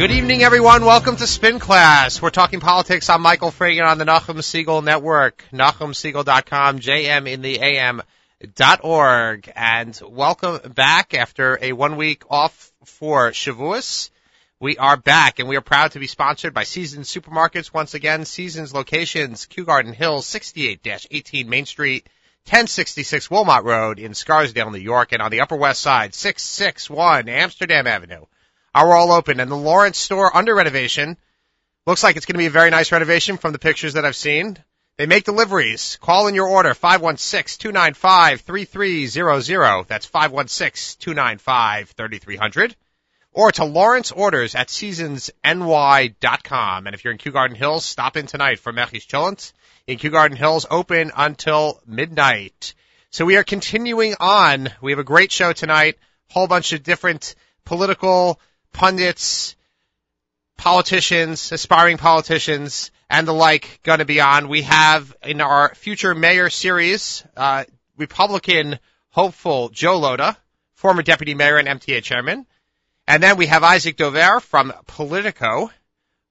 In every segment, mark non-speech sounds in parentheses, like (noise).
Good evening, everyone. Welcome to Spin Class. We're talking politics. I'm Michael Fragin on the Nachum Segal Network, NachumSegal.com, JM in the AM dot org, and welcome back after a one week off for Shavuos. We are back, and we are proud to be sponsored by Seasons Supermarkets once again. Seasons locations: Kew Garden Hills, 68-18 Main Street, 1066 Wilmot Road in Scarsdale, New York, and on the Upper West Side, 661 Amsterdam Avenue are all open. And the Lawrence store under renovation looks like it's going to be a very nice renovation from the pictures that I've seen. They make deliveries. Call in your order, 516-295-3300. That's 516-295-3300. Or to Lawrence Orders at seasonsny.com. And if you're in Kew Garden Hills, stop in tonight for Mechis Chillent in Kew Garden Hills, open until midnight. So we are continuing on. We have a great show tonight. Whole bunch of different political pundits, politicians, aspiring politicians, and the like going to be on. We have in our future mayor series, uh, Republican hopeful Joe Lhota, former deputy mayor and MTA chairman. And then we have Isaac Dovere from Politico,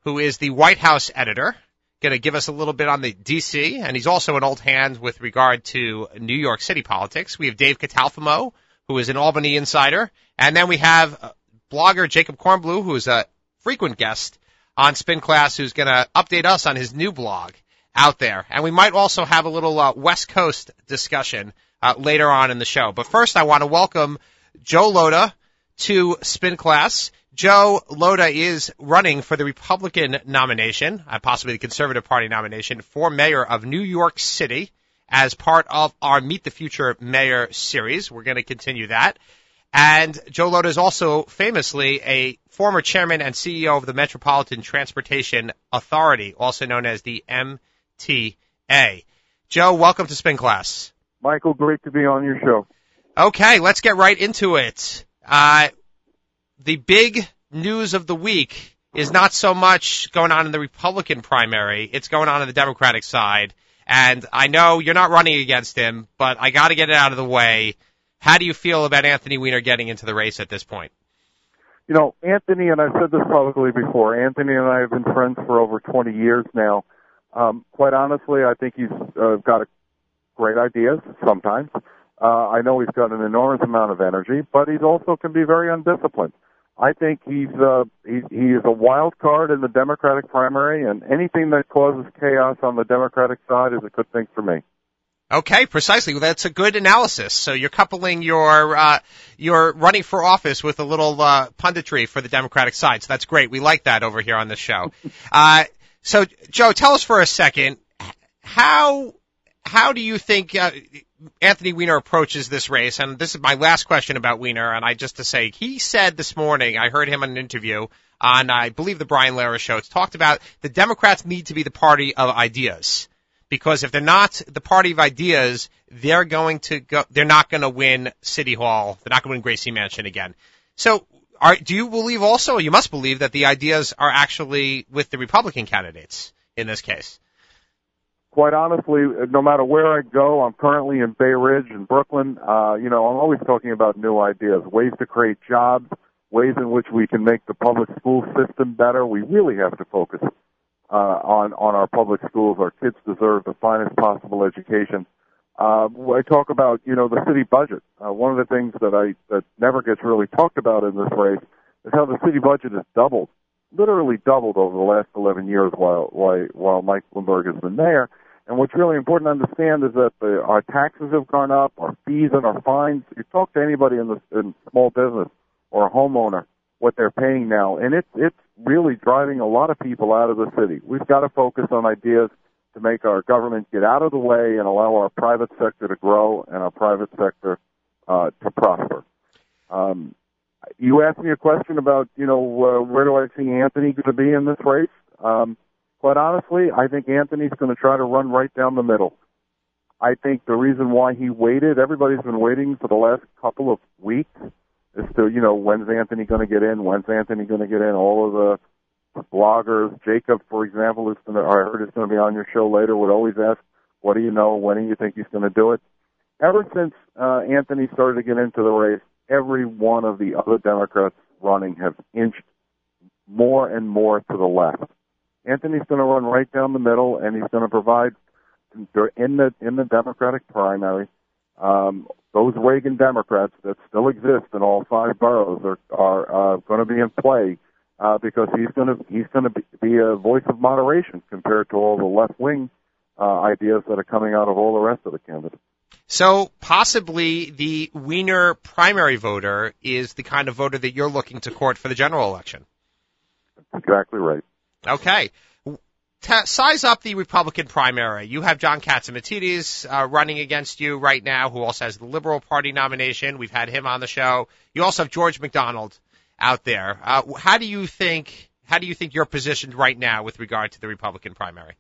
who is the White House editor, going to give us a little bit on the DC, and he's also an old hand with regard to New York City politics. We have Dave Catalfamo, who is an Albany insider, and then we have blogger Jacob Kornbluh, who is a frequent guest on Spin Class, who's going to update us on his new blog out there. And we might also have a little uh, West Coast discussion uh, later on in the show. But first, I want to welcome Joe Lhota to Spin Class. Joe Lhota is running for the Republican nomination, uh, possibly the Conservative Party nomination, for mayor of New York City as part of our Meet the Future Mayor series. We're going to continue that. And Joe Lhota is also famously a former chairman and CEO of the Metropolitan Transportation Authority, also known as the MTA. Joe, welcome to Spin Class. Michael, great to be on your show. Okay, let's get right into it. Uh, the big news of the week is not so much going on in the Republican primary, it's going on in the Democratic side. And I know you're not running against him, but I gotta get it out of the way. How do you feel about Anthony Weiner getting into the race at this point? You know, Anthony, and I've said this publicly before, Anthony and I have been friends for over 20 years now. Um, quite honestly, I think he's uh, got a great ideas sometimes. Uh, I know he's got an enormous amount of energy, but he also can be very undisciplined. I think he's uh, he, he is a wild card in the Democratic primary, and anything that causes chaos on the Democratic side is a good thing for me. Okay, precisely. Well, that's a good analysis. So you're coupling your uh, your running for office with a little uh, punditry for the Democratic side. So that's great. We like that over here on the show. (laughs) Uh, so Joe, tell us for a second how how do you think uh, Anthony Weiner approaches this race? And this is my last question about Weiner. And I just to say, he said this morning, I heard him on an interview on, I believe, the Brian Lehrer show. It's talked about the Democrats need to be the party of ideas because if they're not the party of ideas, they're going to go, they're not going to win City Hall. They're not going to win Gracie Mansion again. So, are, do you believe also, you must believe that the ideas are actually with the Republican candidates in this case? Quite honestly, no matter where I go, I'm currently in Bay Ridge in Brooklyn. Uh, you know, I'm always talking about new ideas, ways to create jobs, ways in which we can make the public school system better. We really have to focus uh, on on our public schools. Our kids deserve the finest possible education. Uh, I talk about you know the city budget. Uh, one of the things that I that never gets really talked about in this race is how the city budget has doubled, literally doubled over the last 11 years while while, while Mike Bloomberg has been mayor. And what's really important to understand is that the, our taxes have gone up, our fees and our fines. You talk to anybody in the in small business or a homeowner, what they're paying now, and it's it's really driving a lot of people out of the city. We've got to focus on ideas to make our government get out of the way and allow our private sector to grow and our private sector uh, to prosper. Um, you asked me a question about, you know, uh, where do I see Anthony going to be in this race? Um, quite honestly, I think Anthony's going to try to run right down the middle. I think the reason why he waited, everybody's been waiting for the last couple of weeks as to you know when's Anthony going to get in, when's Anthony going to get in. All of the bloggers, Jacob, for example, is going to. I heard is going to be on your show later. Would always ask, "What do you know? When do you think he's going to do it?" Ever since uh, Anthony started to get into the race, every one of the other Democrats running have inched more and more to the left. Anthony's going to run right down the middle, and he's going to provide in the in the Democratic primary. Um, those Reagan Democrats that still exist in all five boroughs are are uh, going to be in play uh, because he's going to he's going to be, be a voice of moderation compared to all the left wing uh, ideas that are coming out of all the rest of the candidates. So possibly the Weiner primary voter is the kind of voter that you're looking to court for the general election. That's exactly right. Okay. Ta- size up the Republican primary. You have John Catsimatidis uh, running against you right now, who also has the Liberal Party nomination. We've had him on the show. You also have George McDonald out there. Uh, how do you think? How do you think you're positioned right now with regard to the Republican primary?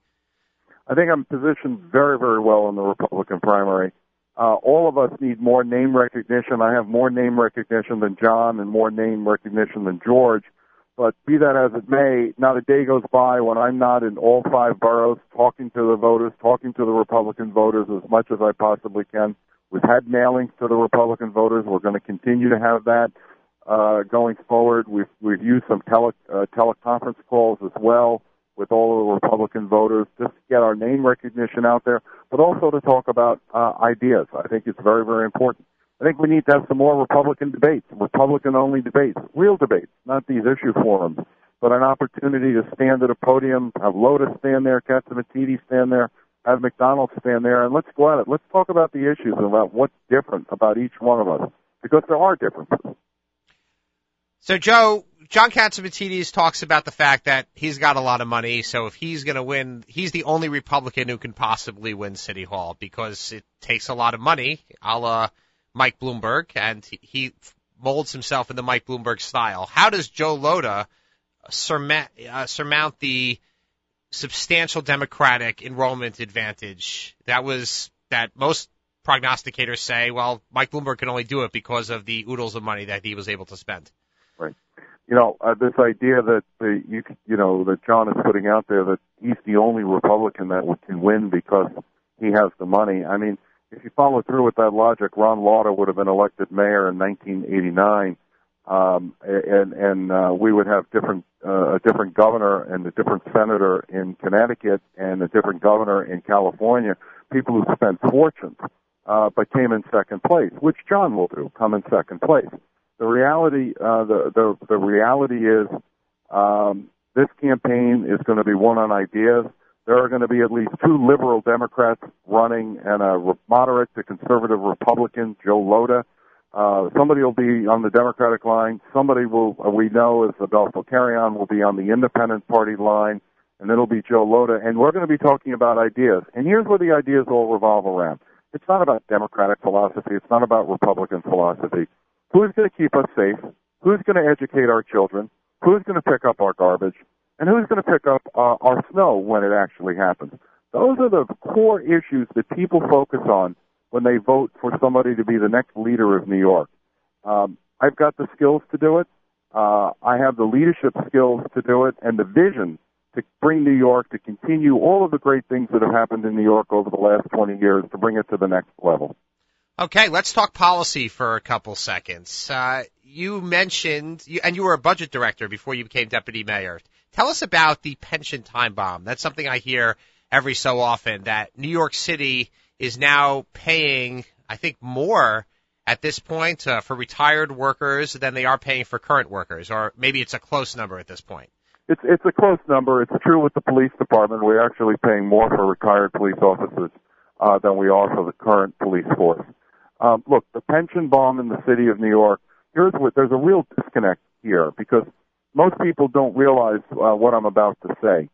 I think I'm positioned very, very well in the Republican primary. Uh, all of us need more name recognition. I have more name recognition than John and more name recognition than George. But be that as it may, not a day goes by when I'm not in all five boroughs talking to the voters, talking to the Republican voters as much as I possibly can. We've had mailings to the Republican voters. We're going to continue to have that uh, going forward. We've we've used some tele uh, teleconference calls as well with all of the Republican voters just to get our name recognition out there, but also to talk about uh, ideas. I think it's very very important. I think we need to have some more Republican debates, Republican only debates, real debates, not these issue forums, but an opportunity to stand at a podium, have Lhota stand there, Catsimatidis stand there, have McDonald stand there, and let's go at it. Let's talk about the issues and about what's different about each one of us, because there are differences. So, Joe, John Catsimatidis talks about the fact that he's got a lot of money, so if he's going to win, he's the only Republican who can possibly win City Hall because it takes a lot of money, a la Mike Bloomberg, and he molds himself in the Mike Bloomberg style. How does Joe Lhota surmount, uh, surmount the substantial Democratic enrollment advantage that was that most prognosticators say, well, Mike Bloomberg can only do it because of the oodles of money that he was able to spend Right. you know, uh, this idea that the you you know that John is putting out there that he's the only Republican that can win because he has the money. I mean, if you follow through with that logic, Ron Lauder would have been elected mayor in 1989, um, and and uh, we would have different uh, a different governor and a different senator in Connecticut and a different governor in California. People who spent fortunes, uh, but came in second place, which John will do, come in second place the reality uh, the, the the reality is um, this campaign is going to be won on ideas. There are going to be at least two liberal Democrats running and a moderate to conservative Republican, Joe Lhota. Uh, somebody will be on the Democratic line. Somebody will, uh, we know, is Adolfo Carrion will be on the Independent Party line, and it'll be Joe Lhota. And we're going to be talking about ideas. And here's where the ideas all revolve around. It's not about Democratic philosophy. It's not about Republican philosophy. Who's going to keep us safe? Who's going to educate our children? Who's going to pick up our garbage? And who's going to pick up uh, our snow when it actually happens? Those are the core issues that people focus on when they vote for somebody to be the next leader of New York. Um, I've got the skills to do it. Uh, I have the leadership skills to do it and the vision to bring New York to continue all of the great things that have happened in New York over the last 20 years to bring it to the next level. Okay, let's talk policy for a couple seconds. Uh, you mentioned, and you were a budget director before you became deputy mayor. Tell us about the pension time bomb. That's something I hear every so often that New York City is now paying, I think, more at this point uh, for retired workers than they are paying for current workers, or maybe it's a close number at this point. It's it's a close number. It's true with the police department. We're actually paying more for retired police officers uh, than we are for the current police force. Um, look, the pension bomb in the city of New York. Here's what there's a real disconnect here because most people don't realize uh, what I'm about to say.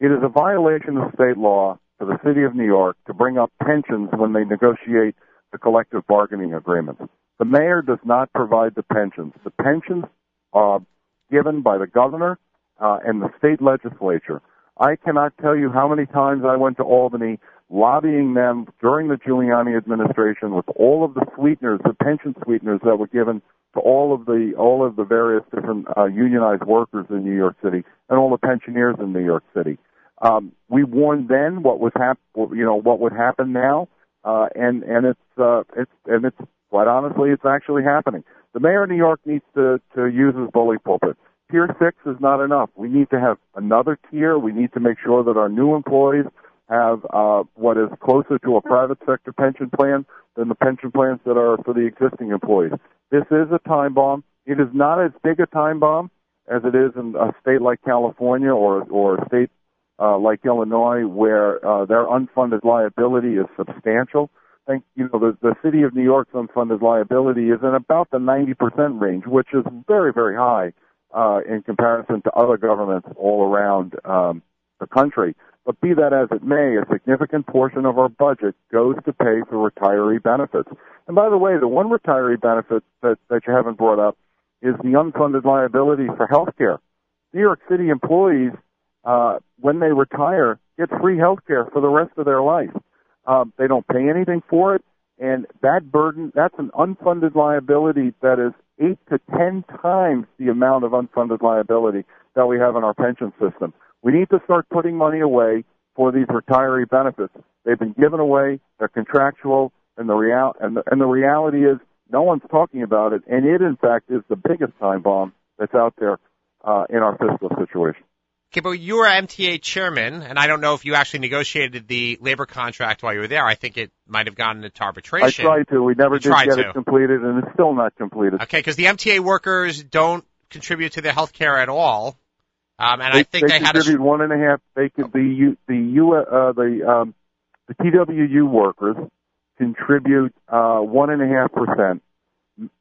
It is a violation of state law for the city of New York to bring up pensions when they negotiate the collective bargaining agreements. The mayor does not provide the pensions. The pensions are given by the governor uh, and the state legislature. I cannot tell you how many times I went to Albany lobbying them during the Giuliani administration with all of the sweeteners, the pension sweeteners that were given to all of the all of the various different uh, unionized workers in New York City and all the pensioners in New York City. Um, we warned then what was hap- you know what would happen now, uh, and and it's uh, it's and it's quite honestly it's actually happening. The mayor of New York needs to to use his bully pulpit. tier six is not enough. We need to have another tier. We need to make sure that our new employees have uh, what is closer to a private sector pension plan than the pension plans that are for the existing employees. This is a time bomb. It is not as big a time bomb as it is in a state like California or or a state uh, like Illinois, where uh, their unfunded liability is substantial. I think you know the the city of New York's unfunded liability is in about the 90% range, which is very very high uh, in comparison to other governments all around um, the country. But be that as it may, a significant portion of our budget goes to pay for retiree benefits. And by the way, the one retiree benefit that, that you haven't brought up is the unfunded liability for health care. New York City employees, uh, when they retire, get free health care for the rest of their life. Um, they don't pay anything for it, and that burden, that's an unfunded liability that is eight to ten times the amount of unfunded liability that we have in our pension system. We need to start putting money away for these retiree benefits. They've been given away. They're contractual, and the real and the, and the reality is no one's talking about it. And it, in fact, is the biggest time bomb that's out there uh, in our fiscal situation. Okay, but you were MTA chairman, and I don't know if you actually negotiated the labor contract while you were there. I think it might have gone into arbitration. I tried to. We never You did get to. it completed, and it's still not completed. Okay, because the MTA workers don't contribute to the health care at all. Um, and I think they, they had a, one and a half. They could the U, the U uh, the um, the TWU workers contribute uh, one and a half percent.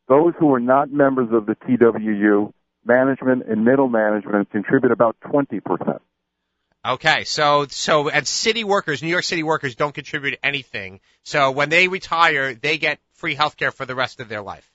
Those who are not members of the TWU, management and middle management, contribute about twenty percent. Okay, so so and city workers, New York City workers don't contribute anything. So when they retire, they get free health care for the rest of their life.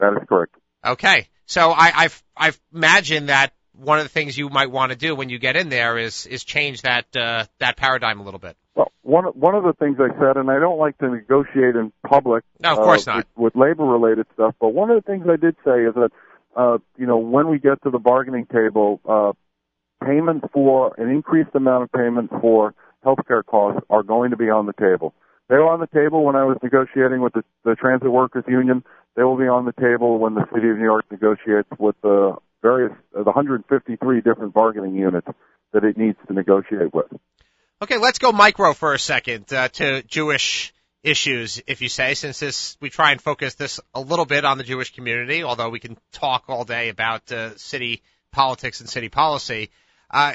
That is correct. Okay, so I I've I've imagined that one of the things you might want to do when you get in there is is change that uh, that paradigm a little bit. Well, one one of the things I said, and I don't like to negotiate in public. No, of course uh, not. With, with labor-related stuff, but one of the things I did say is that, uh, you know, when we get to the bargaining table, uh, payments for an increased amount of payments for healthcare costs are going to be on the table. They were on the table when I was negotiating with the, the Transit Workers Union. They will be on the table when the City of New York negotiates with the various, uh, the 153 different bargaining units that it needs to negotiate with. Okay, let's go micro for a second uh, to Jewish issues, if you say, since this we try and focus this a little bit on the Jewish community, although we can talk all day about uh, city politics and city policy. Uh,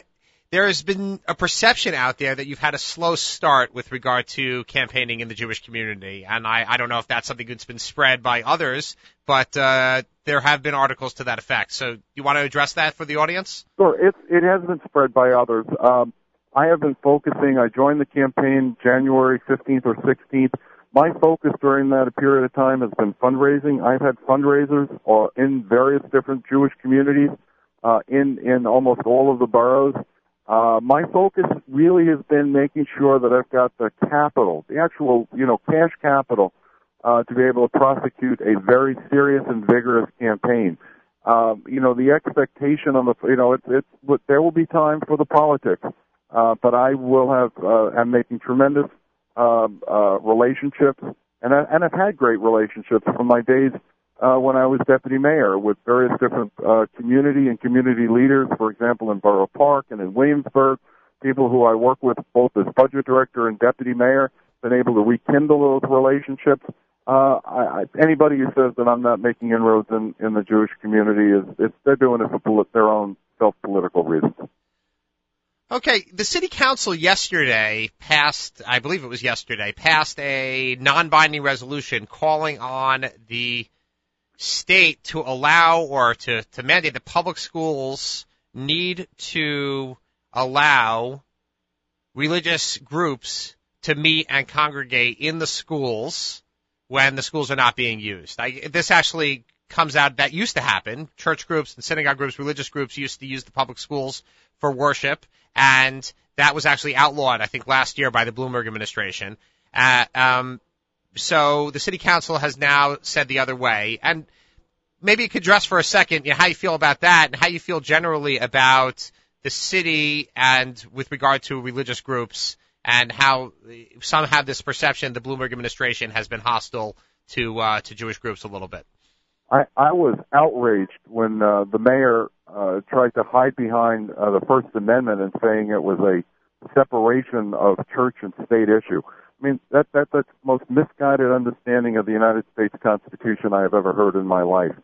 there has been a perception out there that you've had a slow start with regard to campaigning in the Jewish community, and I, I don't know if that's something that's been spread by others, but uh, there have been articles to that effect. So, you want to address that for the audience? Sure, it it has been spread by others. Um, I have been focusing. I joined the campaign January 15th or 16th. My focus during that period of time has been fundraising. I've had fundraisers uh, in various different Jewish communities uh, in in almost all of the boroughs. Uh, my focus really has been making sure that I've got the capital, the actual, you know, cash capital, uh, to be able to prosecute a very serious and vigorous campaign. Um, you know, the expectation on the, you know, it's, it's, but there will be time for the politics, uh, but I will have, uh, I'm making tremendous, um, uh, relationships, and I, and I've had great relationships from my days uh, when I was deputy mayor with various different uh, community and community leaders, for example, in Borough Park and in Williamsburg, people who I work with both as budget director and deputy mayor, been able to rekindle those relationships. Uh, I, I, anybody who says that I'm not making inroads in, in the Jewish community is it's, they're doing it for polit- their own self-political reasons. Okay, the city council yesterday passed, I believe it was yesterday, passed a non-binding resolution calling on the state to allow or to, to mandate that public schools need to allow religious groups to meet and congregate in the schools when the schools are not being used. I, this actually comes out that used to happen. Church groups and synagogue groups, religious groups used to use the public schools for worship, and that was actually outlawed, I think, last year by the Bloomberg administration. Uh, um, so the city council has now said the other way, and maybe you could address for a second you know, how you feel about that and how you feel generally about the city and with regard to religious groups and how some have this perception the Bloomberg administration has been hostile to uh, to Jewish groups a little bit. I, I was outraged when uh, the mayor uh, tried to hide behind uh, the First Amendment and saying it was a separation of church and state issue. I mean, that, that that's the most misguided understanding of the United States Constitution I have ever heard in my life.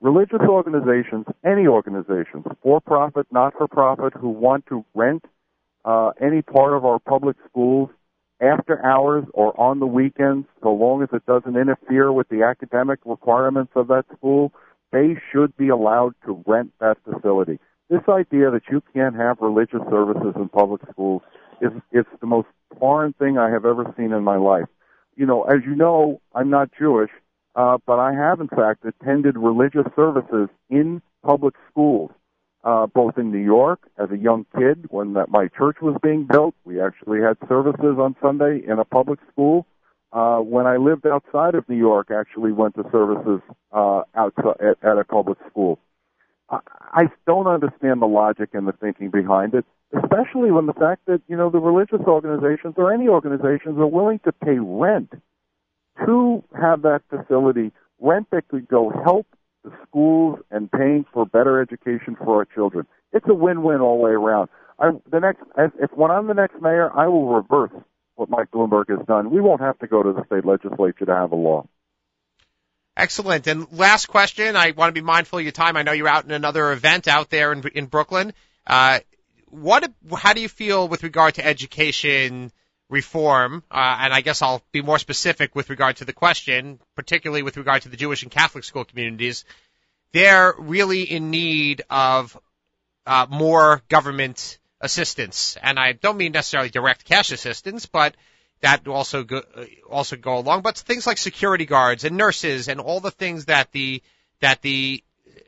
Religious organizations, any organizations, for profit, not for profit, who want to rent uh, any part of our public schools after hours or on the weekends, so long as it doesn't interfere with the academic requirements of that school, they should be allowed to rent that facility. This idea that you can't have religious services in public schools is it's the most foreign thing I have ever seen in my life. You know, as you know, I'm not Jewish, uh, but I have in fact attended religious services in public schools uh, both in New York as a young kid when that my church was being built. We actually had services on Sunday in a public school. Uh, when I lived outside of New York, actually went to services uh, outside at, at a public school. I, I don't understand the logic and the thinking behind it, especially when the fact that you know the religious organizations or any organizations are willing to pay rent to have that facility, rent that could go help the schools and paying for better education for our children. It's a win-win all the way around. I, the next, if when I'm the next mayor, I will reverse what Mike Bloomberg has done. We won't have to go to the state legislature to have a law. Excellent. And last question. I want to be mindful of your time. I know you're out in another event out there in, in Brooklyn. Uh, what, how do you feel with regard to education reform? Uh, and I guess I'll be more specific with regard to the question, particularly with regard to the Jewish and Catholic school communities. They're really in need of uh, more government assistance, and I don't mean necessarily direct cash assistance, but that also go, also go along. But things like security guards and nurses and all the things that the that the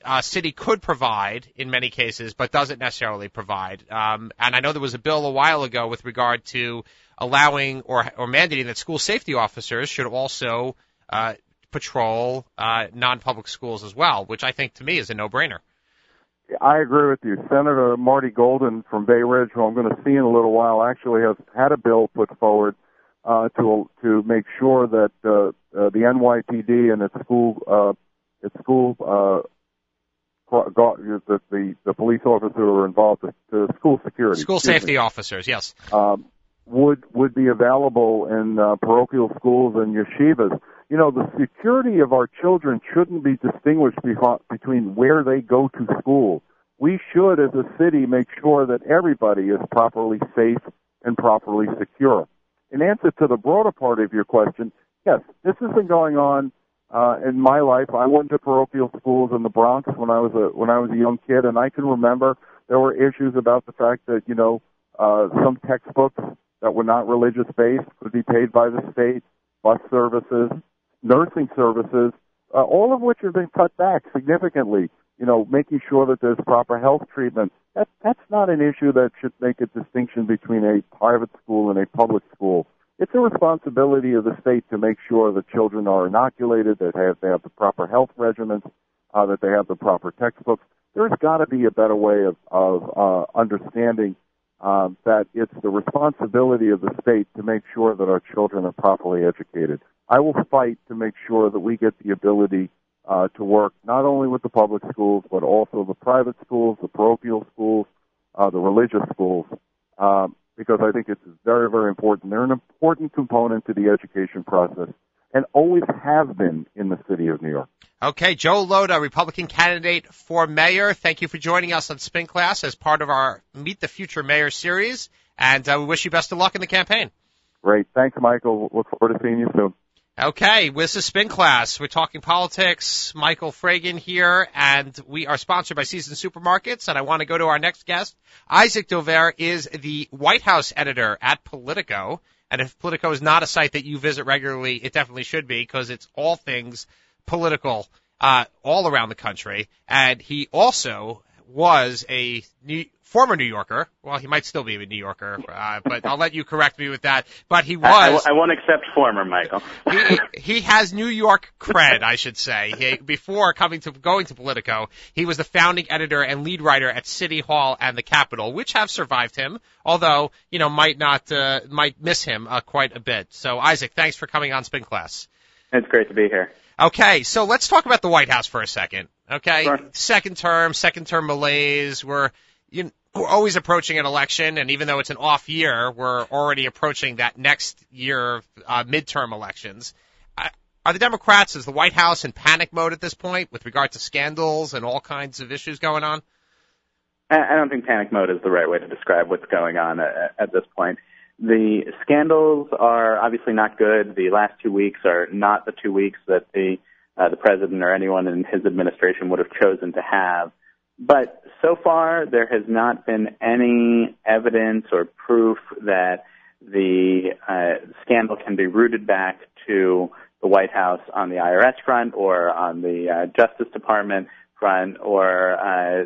uh, city could provide in many cases, but doesn't necessarily provide. Um, and I know there was a bill a while ago with regard to allowing or, or mandating that school safety officers should also uh, patrol uh, non-public schools as well, which I think to me is a no-brainer. I agree with you. Senator Marty Golden from Bay Ridge, who I'm going to see in a little while, actually has had a bill put forward uh, to to make sure that uh, uh, the NYPD and its school uh, its school uh, the, the the police officers who are involved, the, the school security, school safety me, officers, yes, um, would would be available in uh, parochial schools and yeshivas. You know, the security of our children shouldn't be distinguished between where they go to school. We should, as a city, make sure that everybody is properly safe and properly secure. In answer to the broader part of your question, yes, this has been going on uh, in my life. I went to parochial schools in the Bronx when I was a when I was a young kid, and I can remember there were issues about the fact that you know uh, some textbooks that were not religious based could be paid by the state, bus services, nursing services, uh, all of which have been cut back significantly. You know, making sure that there's proper health treatment. That that's not an issue that should make a distinction between a private school and a public school. It's a responsibility of the state to make sure that children are inoculated, that they have, they have the proper health regimens, uh, that they have the proper textbooks. There's got to be a better way of, of uh, understanding um, that it's the responsibility of the state to make sure that our children are properly educated. I will fight to make sure that we get the ability uh, to work not only with the public schools, but also the private schools, the parochial schools, uh, the religious schools, um, because I think it's very, very important. They're an important component to the education process and always have been in the city of New York. Okay, Joe Lhota, Republican candidate for mayor. Thank you for joining us on Spin Class as part of our Meet the Future Mayor series, and uh, we wish you best of luck in the campaign. Great. Thanks, Michael. Look forward to seeing you soon. Okay, this is Spin Class. We're talking politics. Michael Fragin here, and we are sponsored by Season Supermarkets. And I want to go to our next guest. Isaac Dovere is the White House editor at Politico. And if Politico is not a site that you visit regularly, it definitely should be because it's all things political uh, all around the country. And he also was a New, former New Yorker. Well, he might still be a New Yorker, uh, but I'll let you correct me with that. But he was. I, I, I won't accept former, Michael. he, he has New York cred, I should say. He, before coming to going to Politico, he was the founding editor and lead writer at City Hall and the Capitol, which have survived him, although you know might not uh, might miss him uh, quite a bit. So, Isaac, thanks for coming on Spin Class. It's great to be here. Okay, so let's talk about the White House for a second. Okay, Sure. second term, second term malaise. We're you we're always approaching an election, and even though it's an off year, we're already approaching that next year uh, midterm elections. Uh, Are the Democrats, is the White House in panic mode at this point with regard to scandals and all kinds of issues going on? I I don't think panic mode is the right way to describe what's going on at, at this point. The scandals are obviously not good. The last two weeks are not the two weeks that the uh, the president or anyone in his administration would have chosen to have. But so far, there has not been any evidence or proof that the uh, scandal can be rooted back to the White House on the IRS front or on the uh, Justice Department front or uh,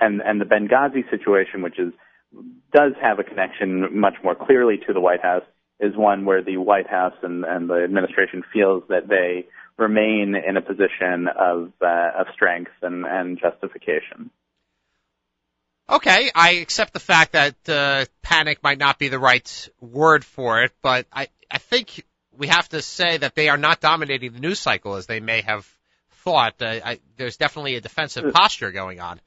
and and the Benghazi situation, which is does have a connection much more clearly to the White House, is one where the White House and, and the administration feels that they remain in a position of uh, of strength and, and justification. Okay, I accept the fact that uh, panic might not be the right word for it, but I, I think we have to say that they are not dominating the news cycle as they may have thought. Uh, I, there's definitely a defensive posture going on.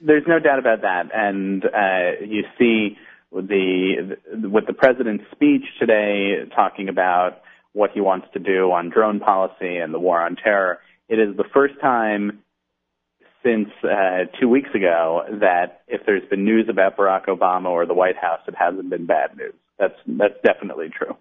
There's no doubt about that, and uh, you see the with the president's speech today talking about what he wants to do on drone policy and the war on terror. It is the first time since uh, two weeks ago that if there's been news about Barack Obama or the White House, it hasn't been bad news. That's that's definitely true.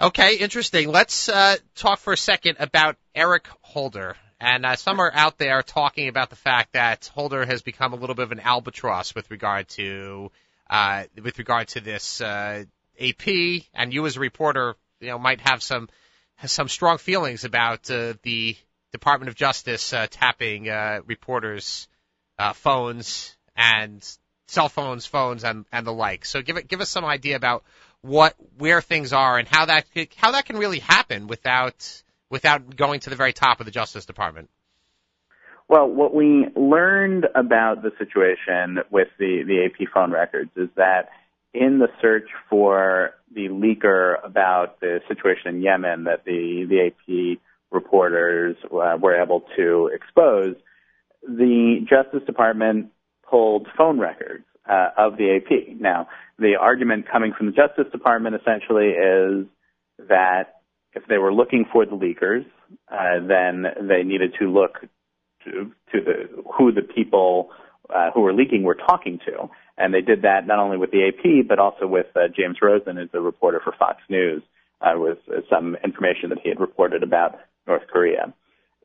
Okay, interesting. Let's uh, talk for a second about Eric Holder. And uh, some are out there talking about the fact that Holder has become a little bit of an albatross with regard to uh, with regard to this uh, AP, and you as a reporter, you know, might have some some strong feelings about uh, the Department of Justice uh, tapping uh, reporters' uh, phones and cell phones, phones, and and the like. So give it give us some idea about what where things are and how that how that can really happen without without going to the very top of the Justice Department. Well, what we learned about the situation with the, the AP phone records is that in the search for the leaker about the situation in Yemen that the, the AP reporters uh, were able to expose, the Justice Department pulled phone records uh, of the AP. Now, the argument coming from the Justice Department essentially is that if they were looking for the leakers, uh, then they needed to look to, to the who the people uh, who were leaking were talking to, and they did that not only with the AP but also with uh, James Rosen, who's a reporter for Fox News, uh, with some information that he had reported about North Korea.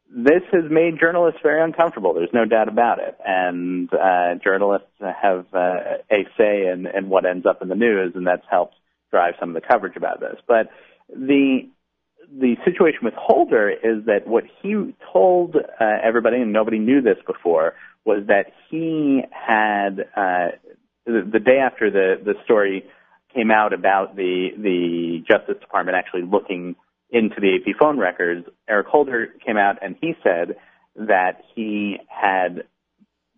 This has made journalists very uncomfortable. There's no doubt about it, and uh, journalists have uh, a say in, in what ends up in the news, and that's helped drive some of the coverage about this. But the the situation with Holder is that what he told uh, everybody, and nobody knew this before, was that he had uh, the, day after the the story came out about the the Justice Department actually looking into the AP phone records. Eric Holder came out and he said that he had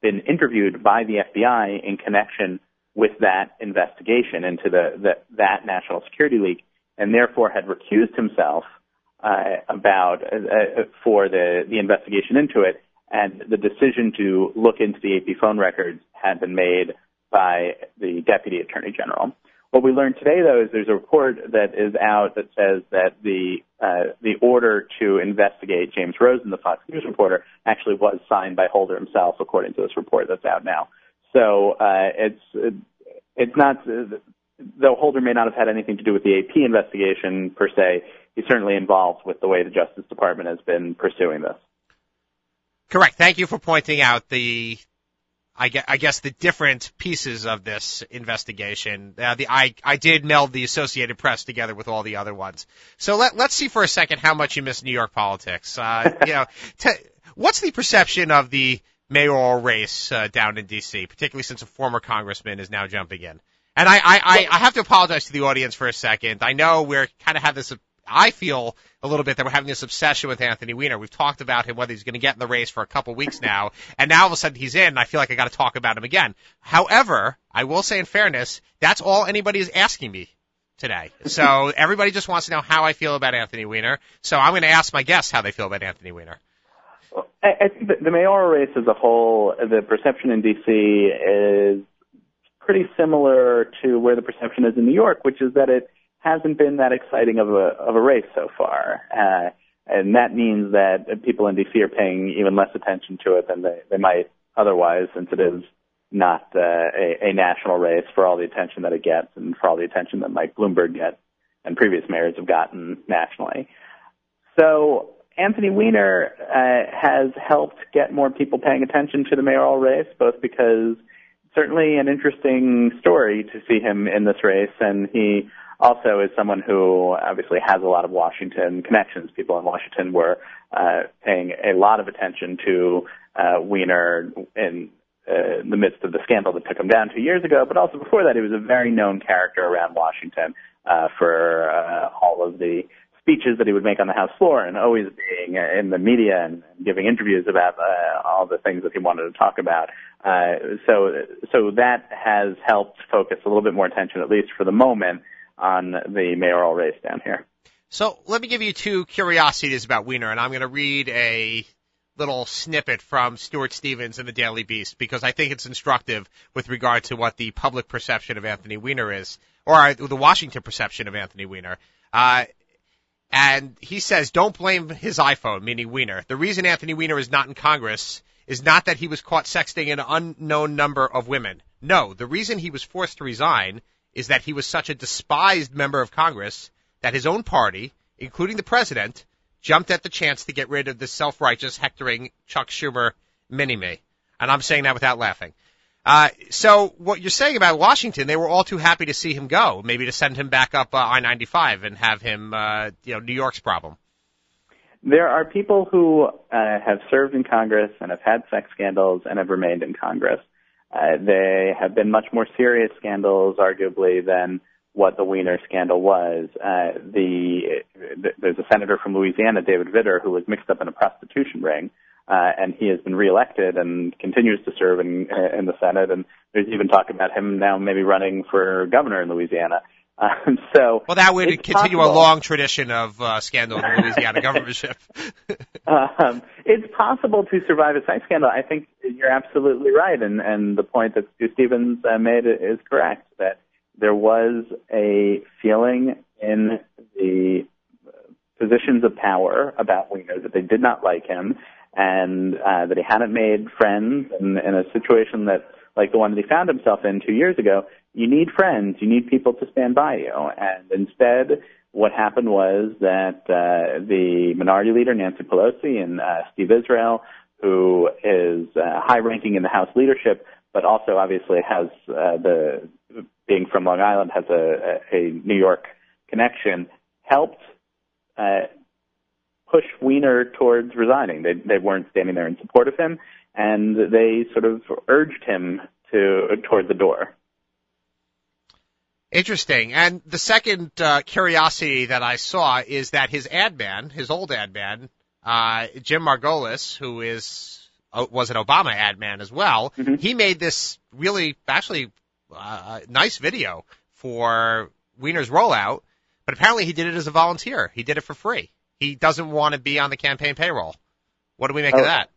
been interviewed by the FBI in connection with that investigation into the, the that national security leak, and therefore had recused himself uh, about uh, for the the investigation into it, and the decision to look into the AP phone records had been made by the deputy attorney general. What we learned today, though, is there's a report that is out that says that the uh, the order to investigate James Rosen, the Fox News reporter, actually was signed by Holder himself, according to this report that's out now. So uh, it's it's not though Holder may not have had anything to do with the AP investigation per se. He's certainly involved with the way the Justice Department has been pursuing this. Correct. Thank you for pointing out the, I guess, I guess the different pieces of this investigation. Uh, the I I did meld the Associated Press together with all the other ones. So let let's see for a second how much you miss New York politics. Uh, (laughs) you know, t- what's the perception of the mayoral race uh, down in D.C., particularly since a former congressman is now jumping in? And I, I, I, I have to apologize to the audience for a second. I know we're kind of have this I feel a little bit that we're having this obsession with Anthony Weiner. We've talked about him, whether he's going to get in the race for a couple weeks now, and now all of a sudden he's in, and I feel like I got to talk about him again. However, I will say in fairness, that's all anybody is asking me today. So (laughs) everybody just wants to know how I feel about Anthony Weiner. So I'm going to ask my guests how they feel about Anthony Weiner. I, I think the mayoral race as a whole, the perception in D.C. is pretty similar to where the perception is in New York, which is that it hasn't been that exciting of a of a race so far. Uh, and that means that people in DC are paying even less attention to it than they, they might otherwise, since it is not uh, a, a national race for all the attention that it gets and for all the attention that Mike Bloomberg gets and previous mayors have gotten nationally. So Anthony Weiner uh, has helped get more people paying attention to the mayoral race, both because certainly an interesting story to see him in this race, and he also is someone who obviously has a lot of Washington connections. People in Washington were uh, paying a lot of attention to uh, Weiner in uh, the midst of the scandal that took him down two years ago, but also before that, he was a very known character around Washington uh, for uh, all of the speeches that he would make on the House floor and always being in the media and giving interviews about uh, all the things that he wanted to talk about. Uh, so, so that has helped focus a little bit more attention, at least for the moment, on the mayoral race down here. So let me give you two curiosities about Weiner, and I'm going to read a little snippet from Stuart Stevens in the Daily Beast because I think it's instructive with regard to what the public perception of Anthony Weiner is, or the Washington perception of Anthony Weiner. Uh, and he says, don't blame his iPhone, meaning Weiner. The reason Anthony Weiner is not in Congress is not that he was caught sexting an unknown number of women. No, the reason he was forced to resign is that he was such a despised member of Congress that his own party, including the president, jumped at the chance to get rid of the self-righteous, hectoring Chuck Schumer mini-me. And I'm saying that without laughing. Uh, so what you're saying about Washington, they were all too happy to see him go, maybe to send him back up uh, I-95 and have him, uh, you know, New York's problem. There are people who uh, have served in Congress and have had sex scandals and have remained in Congress. Uh, they have been much more serious scandals, arguably, than what the Weiner scandal was. Uh, the, the there's a senator from Louisiana, David Vitter, who was mixed up in a prostitution ring, uh, and he has been reelected and continues to serve in in the Senate. And there's even talk about him now maybe running for governor in Louisiana. Um, so well, that would continue possible. a long tradition of uh, scandal in Louisiana governorship. (laughs) um, it's possible to survive a sex scandal. I think you're absolutely right, and and the point that Stu Stevens uh, made is correct that there was a feeling in the positions of power about Weiner that they did not like him, and uh, that he hadn't made friends, and in a situation that like the one that he found himself in two years ago, you need friends, you need people to stand by you. And instead, what happened was that uh, the minority leader, Nancy Pelosi, and uh, Steve Israel, who is uh, high ranking in the House leadership, but also obviously has uh, the being from Long Island has a, a New York connection, helped uh, push Weiner towards resigning. They they weren't standing there in support of him, and they sort of urged him to toward the door. Interesting. And the second uh, curiosity that I saw is that his ad man, his old ad man, uh, Jim Margolis, who is uh, was an Obama ad man as well, mm-hmm. he made this really actually uh, nice video for Weiner's rollout, but apparently he did it as a volunteer. He did it for free. He doesn't want to be on the campaign payroll. What do we make oh. of that?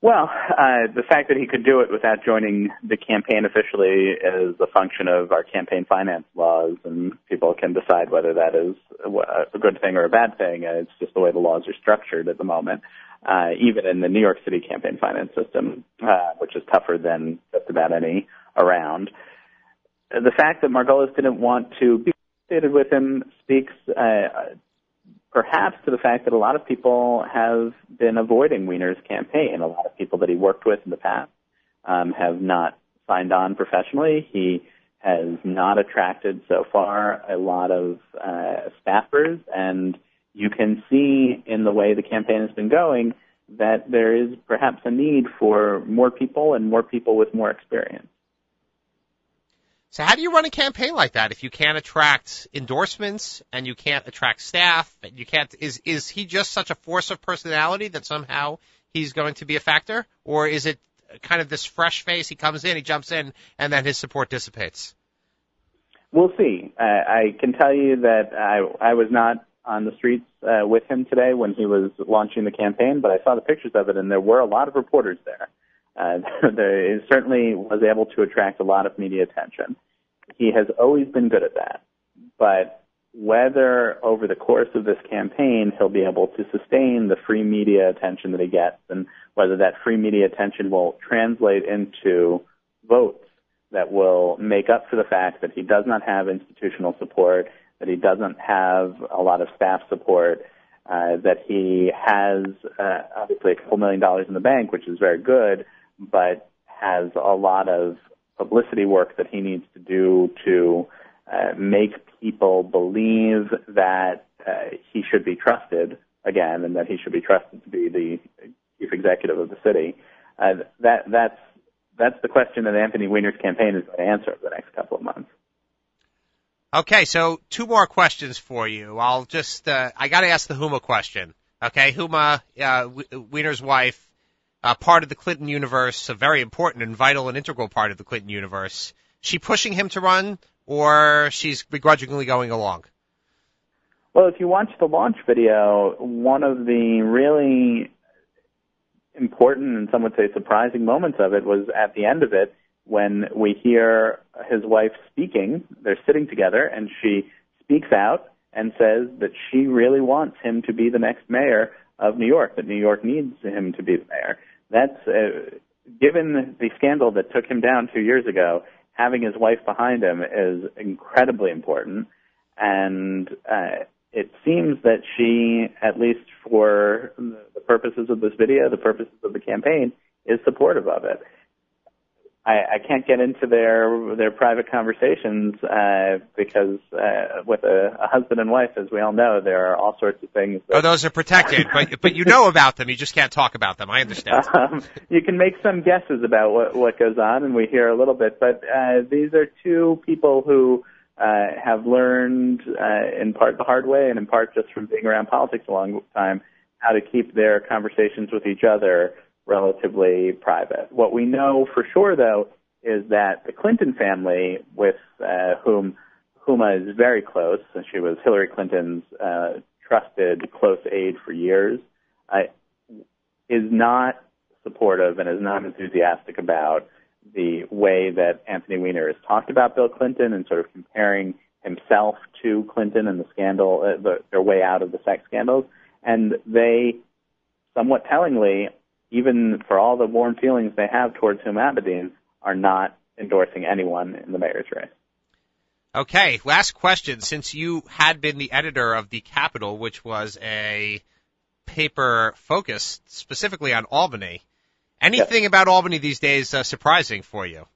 Well, uh, the fact that he could do it without joining the campaign officially is a function of our campaign finance laws, and people can decide whether that is a good thing or a bad thing. It's just the way the laws are structured at the moment, uh, even in the New York City campaign finance system, uh, which is tougher than just about any around. The fact that Margolis didn't want to be associated with him speaks uh, perhaps to the fact that a lot of people have been avoiding Weiner's campaign. A lot of people that he worked with in the past um, have not signed on professionally. He has not attracted so far a lot of uh, staffers, and you can see in the way the campaign has been going that there is perhaps a need for more people and more people with more experience. So how do you run a campaign like that if you can't attract endorsements and you can't attract staff and you can't is is he just such a force of personality that somehow he's going to be a factor or is it kind of this fresh face he comes in he jumps in and then his support dissipates? We'll see. Uh, I can tell you that I, I was not on the streets uh, with him today when he was launching the campaign, but I saw the pictures of it, and there were a lot of reporters there. Uh, (laughs) certainly was able to attract a lot of media attention. He has always been good at that, but whether over the course of this campaign he'll be able to sustain the free media attention that he gets, and whether that free media attention will translate into votes that will make up for the fact that he does not have institutional support, that he doesn't have a lot of staff support, uh, that he has uh, obviously a couple million dollars in the bank, which is very good, but has a lot of publicity work that he needs to do to uh, make people believe that uh, he should be trusted again, and that he should be trusted to be the chief executive of the city. Uh, that that's that's the question that Anthony Weiner's campaign is going to answer over the next couple of months. Okay, so two more questions for you. I'll just, uh, I gotta ask the Huma question. Okay, Huma, uh, Weiner's wife, uh, part of the Clinton universe, a very important and vital and integral part of the Clinton universe. She pushing him to run, or she's begrudgingly going along? Well, if you watch the launch video, one of the really important and some would say surprising moments of it was at the end of it when we hear his wife speaking. They're sitting together and she speaks out and says that she really wants him to be the next mayor of New York, that New York needs him to be the mayor. That's, uh, given the scandal that took him down two years ago, having his wife behind him is incredibly important. And uh, it seems that she, at least for the purposes of this video, the purposes of the campaign, is supportive of it. I, I can't get into their their private conversations uh, because uh, with a, a husband and wife, as we all know, there are all sorts of things. That, oh, those are protected, but but you know about them. You just can't talk about them. I understand. (laughs) Um, you can make some guesses about what what goes on, and we hear a little bit. But uh, these are two people who uh, have learned, uh, in part the hard way, and in part just from being around politics a long time, how to keep their conversations with each other relatively private. What we know for sure, though, is that the Clinton family, with uh, whom Huma is very close, and she was Hillary Clinton's uh, trusted close aide for years, uh, is not supportive and is not enthusiastic about the way that Anthony Weiner has talked about Bill Clinton and sort of comparing himself to Clinton and the scandal, uh, the, their way out of the sex scandals. And they, somewhat tellingly, even for all the warm feelings they have towards Huma Abedin, are not endorsing anyone in the mayor's race. Okay, last question. Since you had been the editor of The Capital, which was a paper focused specifically on Albany, anything yes. about Albany these days uh, surprising for you?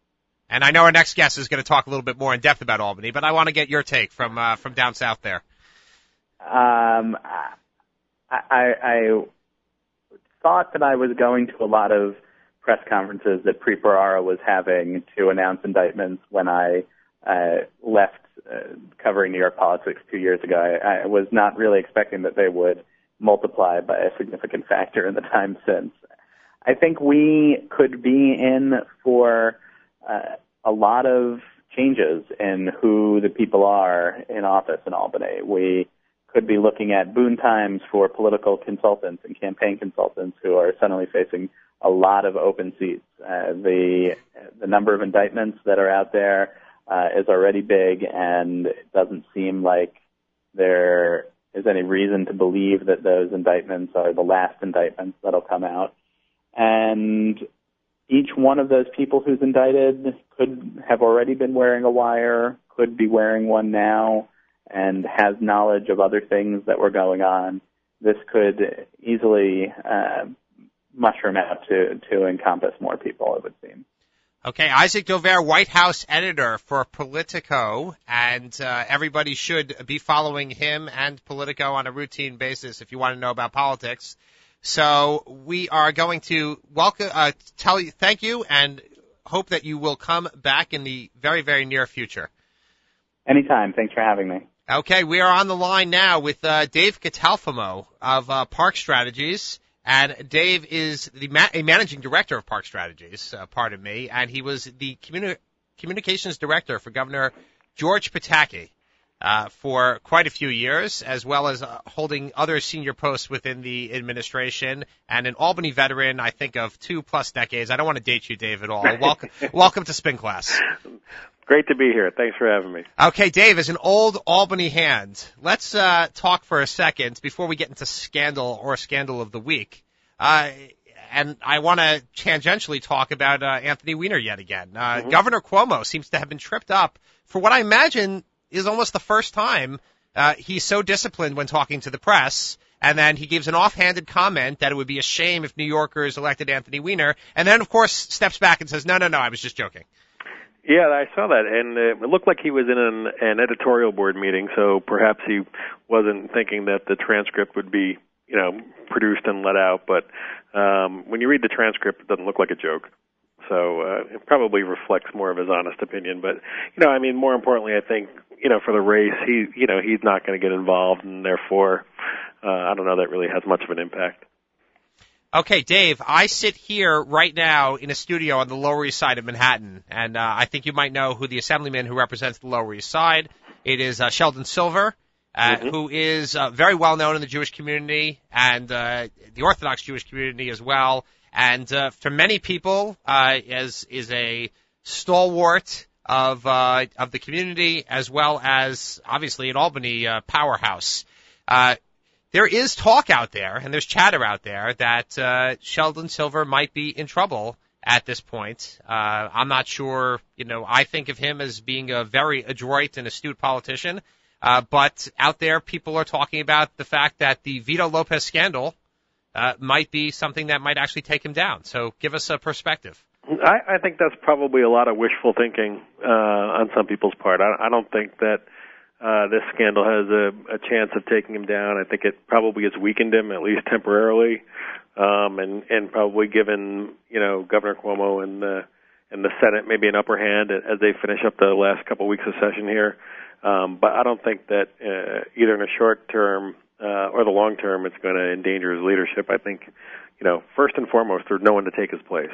And I know our next guest is going to talk a little bit more in depth about Albany, but I want to get your take from uh, from down south there. Um, I, I thought that I was going to a lot of press conferences that Preet was having to announce indictments when I uh, left uh, covering New York politics two years ago. I, I was not really expecting that they would multiply by a significant factor in the time since. I think we could be in for uh, a lot of changes in who the people are in office in Albany. We could be looking at boon times for political consultants and campaign consultants who are suddenly facing a lot of open seats. Uh, the the number of indictments that are out there uh, is already big, and it doesn't seem like there is any reason to believe that those indictments are the last indictments that'll come out. And each one of those people who's indicted could have already been wearing a wire, could be wearing one now and has knowledge of other things that were going on, this could easily uh, mushroom out to, to encompass more people, it would seem. Okay, Isaac Dovere, White House editor for Politico, and uh, everybody should be following him and Politico on a routine basis if you want to know about politics. So we are going to welcome, uh, tell you, thank you, and hope that you will come back in the very, very near future. Anytime. Thanks for having me. Okay, we are on the line now with uh, Dave Catalfamo of uh, Park Strategies. And Dave is the ma- a managing director of Park Strategies, uh, pardon me, and he was the communi- communications director for Governor George Pataki uh, for quite a few years, as well as uh, holding other senior posts within the administration, and an Albany veteran, I think, of two plus decades. I don't want to date you, Dave, at all. (laughs) welcome, welcome to Spin Class. Great to be here. Thanks for having me. Okay, Dave, as an old Albany hand, let's uh, talk for a second before we get into scandal or scandal of the week. Uh, and I want to tangentially talk about uh, Anthony Weiner yet again. Uh, mm-hmm. Governor Cuomo seems to have been tripped up for what I imagine is almost the first time uh, he's so disciplined when talking to the press. And then he gives an offhanded comment that it would be a shame if New Yorkers elected Anthony Weiner. And then, of course, steps back and says, no, no, no, I was just joking. Yeah, I saw that, and uh, it looked like he was in an, an editorial board meeting, so perhaps he wasn't thinking that the transcript would be, you know, produced and let out. But um, when you read the transcript, it doesn't look like a joke. So uh, it probably reflects more of his honest opinion. But you know, I mean, more importantly, I think you know, for the race, he, you know, he's not going to get involved, and therefore, uh, I don't know that really has much of an impact. Okay, Dave, I sit here right now in a studio on the Lower East Side of Manhattan, and uh, I think you might know who the assemblyman who represents the Lower East Side. It is uh, Sheldon Silver, uh, mm-hmm. who is uh, very well known in the Jewish community and uh, the Orthodox Jewish community as well. And uh, for many people, uh, is is a stalwart of uh, of the community as well as obviously an Albany uh, powerhouse. Uh, there is talk out there and there's chatter out there that uh, Sheldon Silver might be in trouble at this point. Uh, I'm not sure. You know, I think of him as being a very adroit and astute politician. Uh, but out there, people are talking about the fact that the Vito Lopez scandal uh, might be something that might actually take him down. So give us a perspective. I, I think that's probably a lot of wishful thinking uh, on some people's part. I, I don't think that uh, this scandal has a, a chance of taking him down. I think it probably has weakened him at least temporarily, um, and and probably given you know Governor Cuomo and the and the Senate maybe an upper hand as they finish up the last couple weeks of session here. Um, but I don't think that uh, either in the short term uh, or the long term it's going to endanger his leadership. I think, you know, first and foremost, there's no one to take his place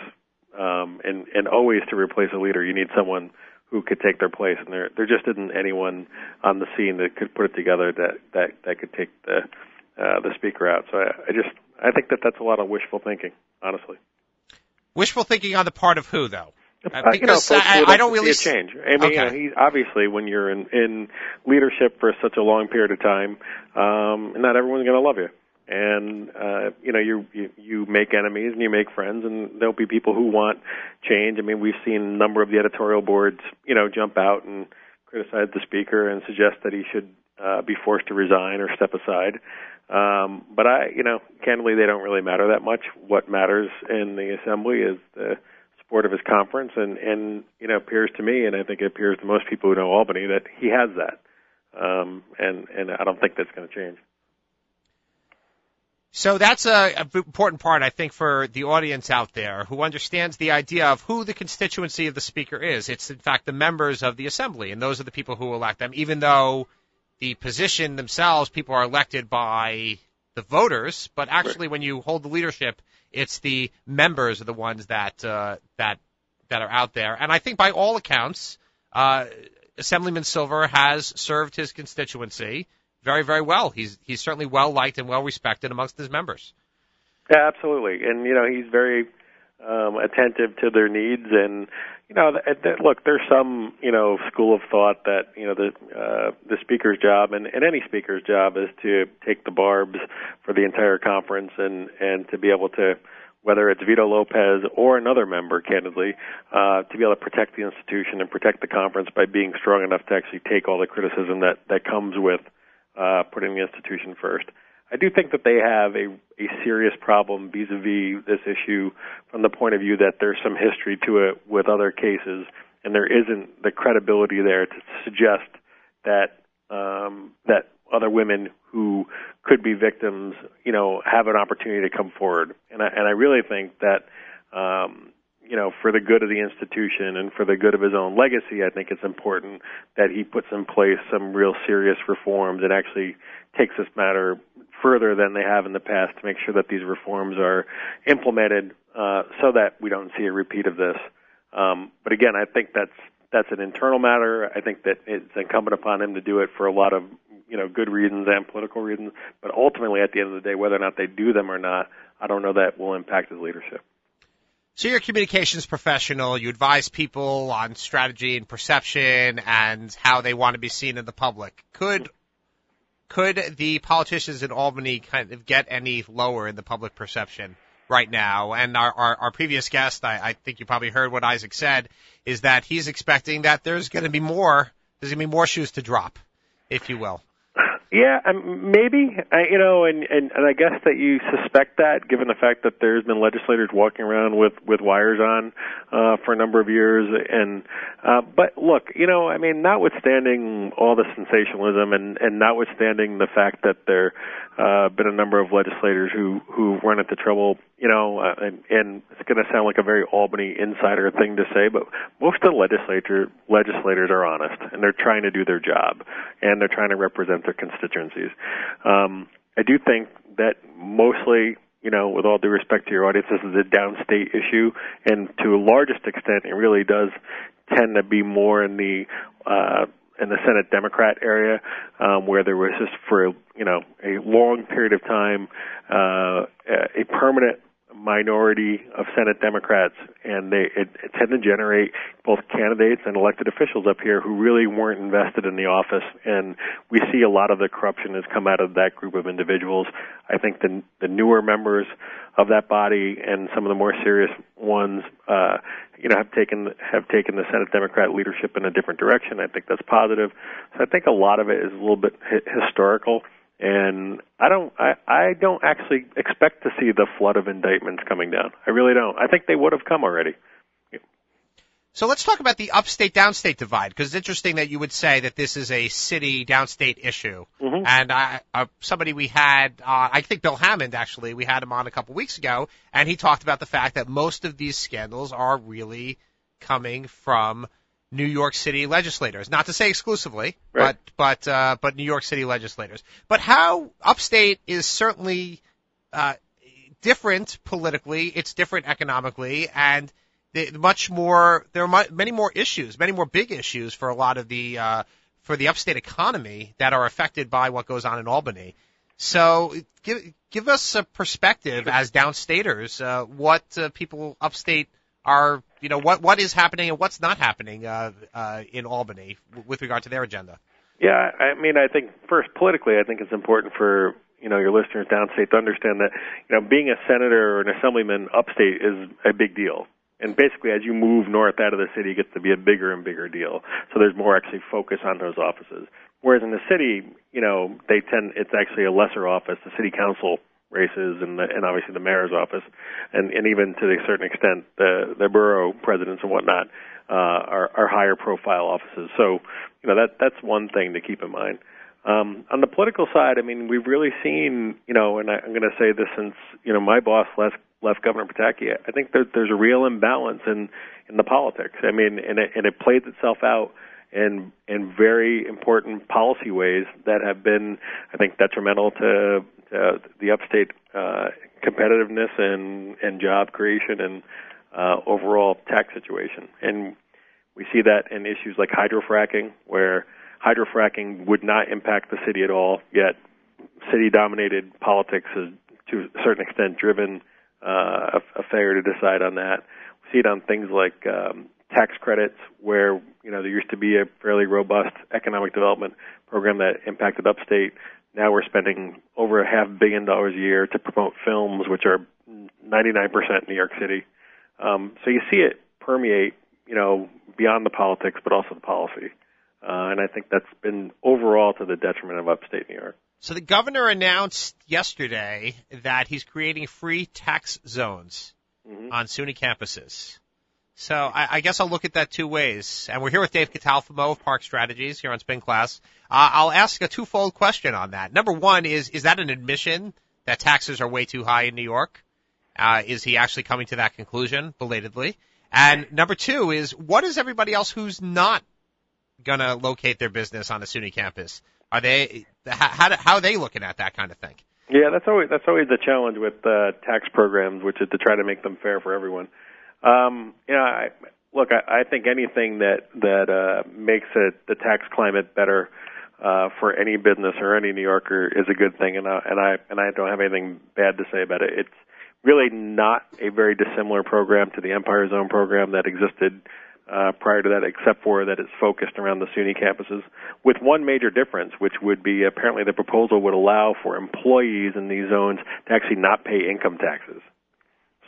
um, and and always to replace a leader, you need someone who could take their place, and there there just isn't anyone on the scene that could put it together that that that could take the uh, the speaker out. So I, I just I think that that's a lot of wishful thinking, honestly. Wishful thinking on the part of who, though? Uh, because you know, I, I don't really see a change. I mean, okay. you know, he obviously when you're in in leadership for such a long period of time, um, not everyone's going to love you and uh, you know you, you make enemies and you make friends, and there'll be people who want change. I mean, we've seen a number of the editorial boards, you know, jump out and criticize the speaker and suggest that he should uh, be forced to resign or step aside. Um, but I, you know, candidly, they don't really matter that much. What matters in the assembly is the support of his conference, and and you know, appears to me, and I think it appears to most people who know Albany that he has that. Um, and and I don't think that's going to change. So that's a, a, important part, I think, for the audience out there who understands the idea of who the constituency of the speaker is. It's in fact the members of the assembly, and those are the people who elect them. Even though the position themselves, people are elected by the voters, but actually, right. when you hold the leadership, it's the members are the ones that uh, that that are out there. And I think, by all accounts, uh, Assemblyman Silver has served his constituency very, very well. He's he's certainly well liked and well respected amongst his members. Yeah, absolutely, and you know he's very um, attentive to their needs, and you know, th- th- look, there's some you know school of thought that you know the uh, the speaker's job and, and any speaker's job is to take the barbs for the entire conference and and to be able to whether it's Vito Lopez or another member, candidly, uh, to be able to protect the institution and protect the conference by being strong enough to actually take all the criticism that that comes with uh, putting the institution first. I do think that they have a, a serious problem vis-a-vis this issue from the point of view that there's some history to it with other cases, and there isn't the credibility there to suggest that um, that other women who could be victims, you know, have an opportunity to come forward. And I, and I really think that um, you know, for the good of the institution and for the good of his own legacy, I think it's important that he puts in place some real serious reforms and actually takes this matter further than they have in the past to make sure that these reforms are implemented uh, so that we don't see a repeat of this. Um, but again, I think that's that's an internal matter. I think that it's incumbent upon him to do it for a lot of you know good reasons and political reasons. But ultimately, at the end of the day, whether or not they do them or not, I don't know that will impact his leadership. So you're a communications professional. You advise people on strategy and perception and how they want to be seen in the public. Could could the politicians in Albany kind of get any lower in the public perception right now? And our our, our previous guest, I, I think you probably heard what Isaac said, is that he's expecting that there's going to be more. There's going to be more shoes to drop, if you will. Yeah, um, maybe. I, you know, and, and and I guess that you suspect that, given the fact that there's been legislators walking around with with wires on uh, for a number of years. And uh, but look, you know, I mean, notwithstanding all the sensationalism, and and notwithstanding the fact that there uh, been a number of legislators who who run into trouble. You know, uh, and, and it's going to sound like a very Albany insider thing to say, but most of the legislator legislators are honest and they're trying to do their job and they're trying to represent their constituencies. Um, I do think that mostly you know, with all due respect to your audience, this is a downstate issue, and to a largest extent, it really does tend to be more in the uh, in the Senate Democrat area, um, where there was just for you know a long period of time uh, a permanent minority of Senate Democrats, and they it, it tend to generate both candidates and elected officials up here who really weren't invested in the office, and we see a lot of the corruption has come out of that group of individuals. I think the the newer members of that body and some of the more serious ones, uh, you know, have taken have taken the Senate Democrat leadership in a different direction. I think that's positive. So I think a lot of it is a little bit historical and I don't I, I don't actually expect to see the flood of indictments coming down. I really don't. I think they would have come already. So let's talk about the upstate downstate divide because it's interesting that you would say that this is a city downstate issue. Mm-hmm. And I, uh, somebody we had, uh, I think Bill Hammond actually, we had him on a couple weeks ago, and he talked about the fact that most of these scandals are really coming from New York City legislators. Not to say exclusively, right. but but uh, but New York City legislators. But how upstate is certainly uh, different politically. It's different economically, and much more. There are many more issues, many more big issues for a lot of the uh, for the upstate economy that are affected by what goes on in Albany. So give give us a perspective as downstaters, uh, what uh, people upstate are you know what what is happening and what's not happening uh, uh, in Albany with regard to their agenda. Yeah, I mean, I think first politically, I think it's important for you know your listeners downstate to understand that you know being a senator or an assemblyman upstate is a big deal. And basically, as you move north out of the city, it gets to be a bigger and bigger deal. So there's more actually focus on those offices. Whereas in the city, you know, they tend it's actually a lesser office. The city council races and the, and obviously the mayor's office, and and even to a certain extent the the borough presidents and whatnot uh, are are higher profile offices. So you know that that's one thing to keep in mind. Um, on the political side, I mean, we've really seen, you know, and I, I'm going to say this since, you know, my boss left, left Governor Pataki. I think there, there's a real imbalance in, in the politics. I mean, and it, and it plays itself out in in very important policy ways that have been, I think, detrimental to the upstate uh, competitiveness and and job creation and uh, overall tax situation. And we see that in issues like hydrofracking, where hydrofracking would not impact the city at all, yet city-dominated politics is to a certain extent, driven uh, a, a failure to decide on that. We see it on things like um, tax credits, where you know there used to be a fairly robust economic development program that impacted upstate. Now we're spending over a half billion dollars a year to promote films, which are 99% New York City. Um, so you see it permeate, you know, beyond the politics, but also the policy. Uh, and I think that's been overall to the detriment of upstate New York. So the governor announced yesterday that he's creating free tax zones mm-hmm. on SUNY campuses. So I, I, guess I'll look at that two ways. And we're here with Dave Catalfamo of Park Strategies here on Spin Class. Uh, I'll ask a twofold question on that. Number one is, is that an admission that taxes are way too high in New York? Uh, is he actually coming to that conclusion belatedly? And number two is, what is everybody else who's not going to locate their business on a SUNY campus? Are they, how, how are they looking at that kind of thing? Yeah, that's always, that's always the challenge with uh, tax programs, which is to try to make them fair for everyone. Um, you know, I, look, I, I think anything that that uh, makes it the tax climate better uh, for any business or any New Yorker is a good thing, and uh, and I and I don't have anything bad to say about it. It's really not a very dissimilar program to the Empire Zone program that existed uh, prior to that, except for that it's focused around the SUNY campuses, with one major difference, which would be apparently the proposal would allow for employees in these zones to actually not pay income taxes.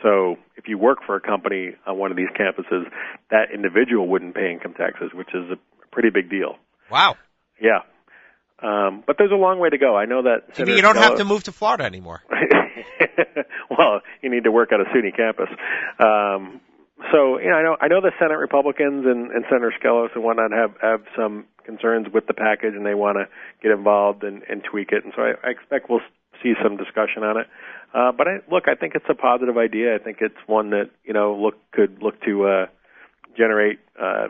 So if you work for a company on one of these campuses, that individual wouldn't pay income taxes, which is a pretty big deal. Wow. Yeah. Um, but there's a long way to go. I know that. You, mean you don't have to move to Florida anymore. (laughs) well, you need to work at a SUNY campus. Um, so, you know, I know I know the Senate Republicans and, and Senator Skelos and whatnot have have some concerns with the package, and they want to get involved and, and tweak it. And so, I, I expect we'll see some discussion on it. Uh, but I, look, I think it's a positive idea. I think it's one that you know look could look to uh, generate uh,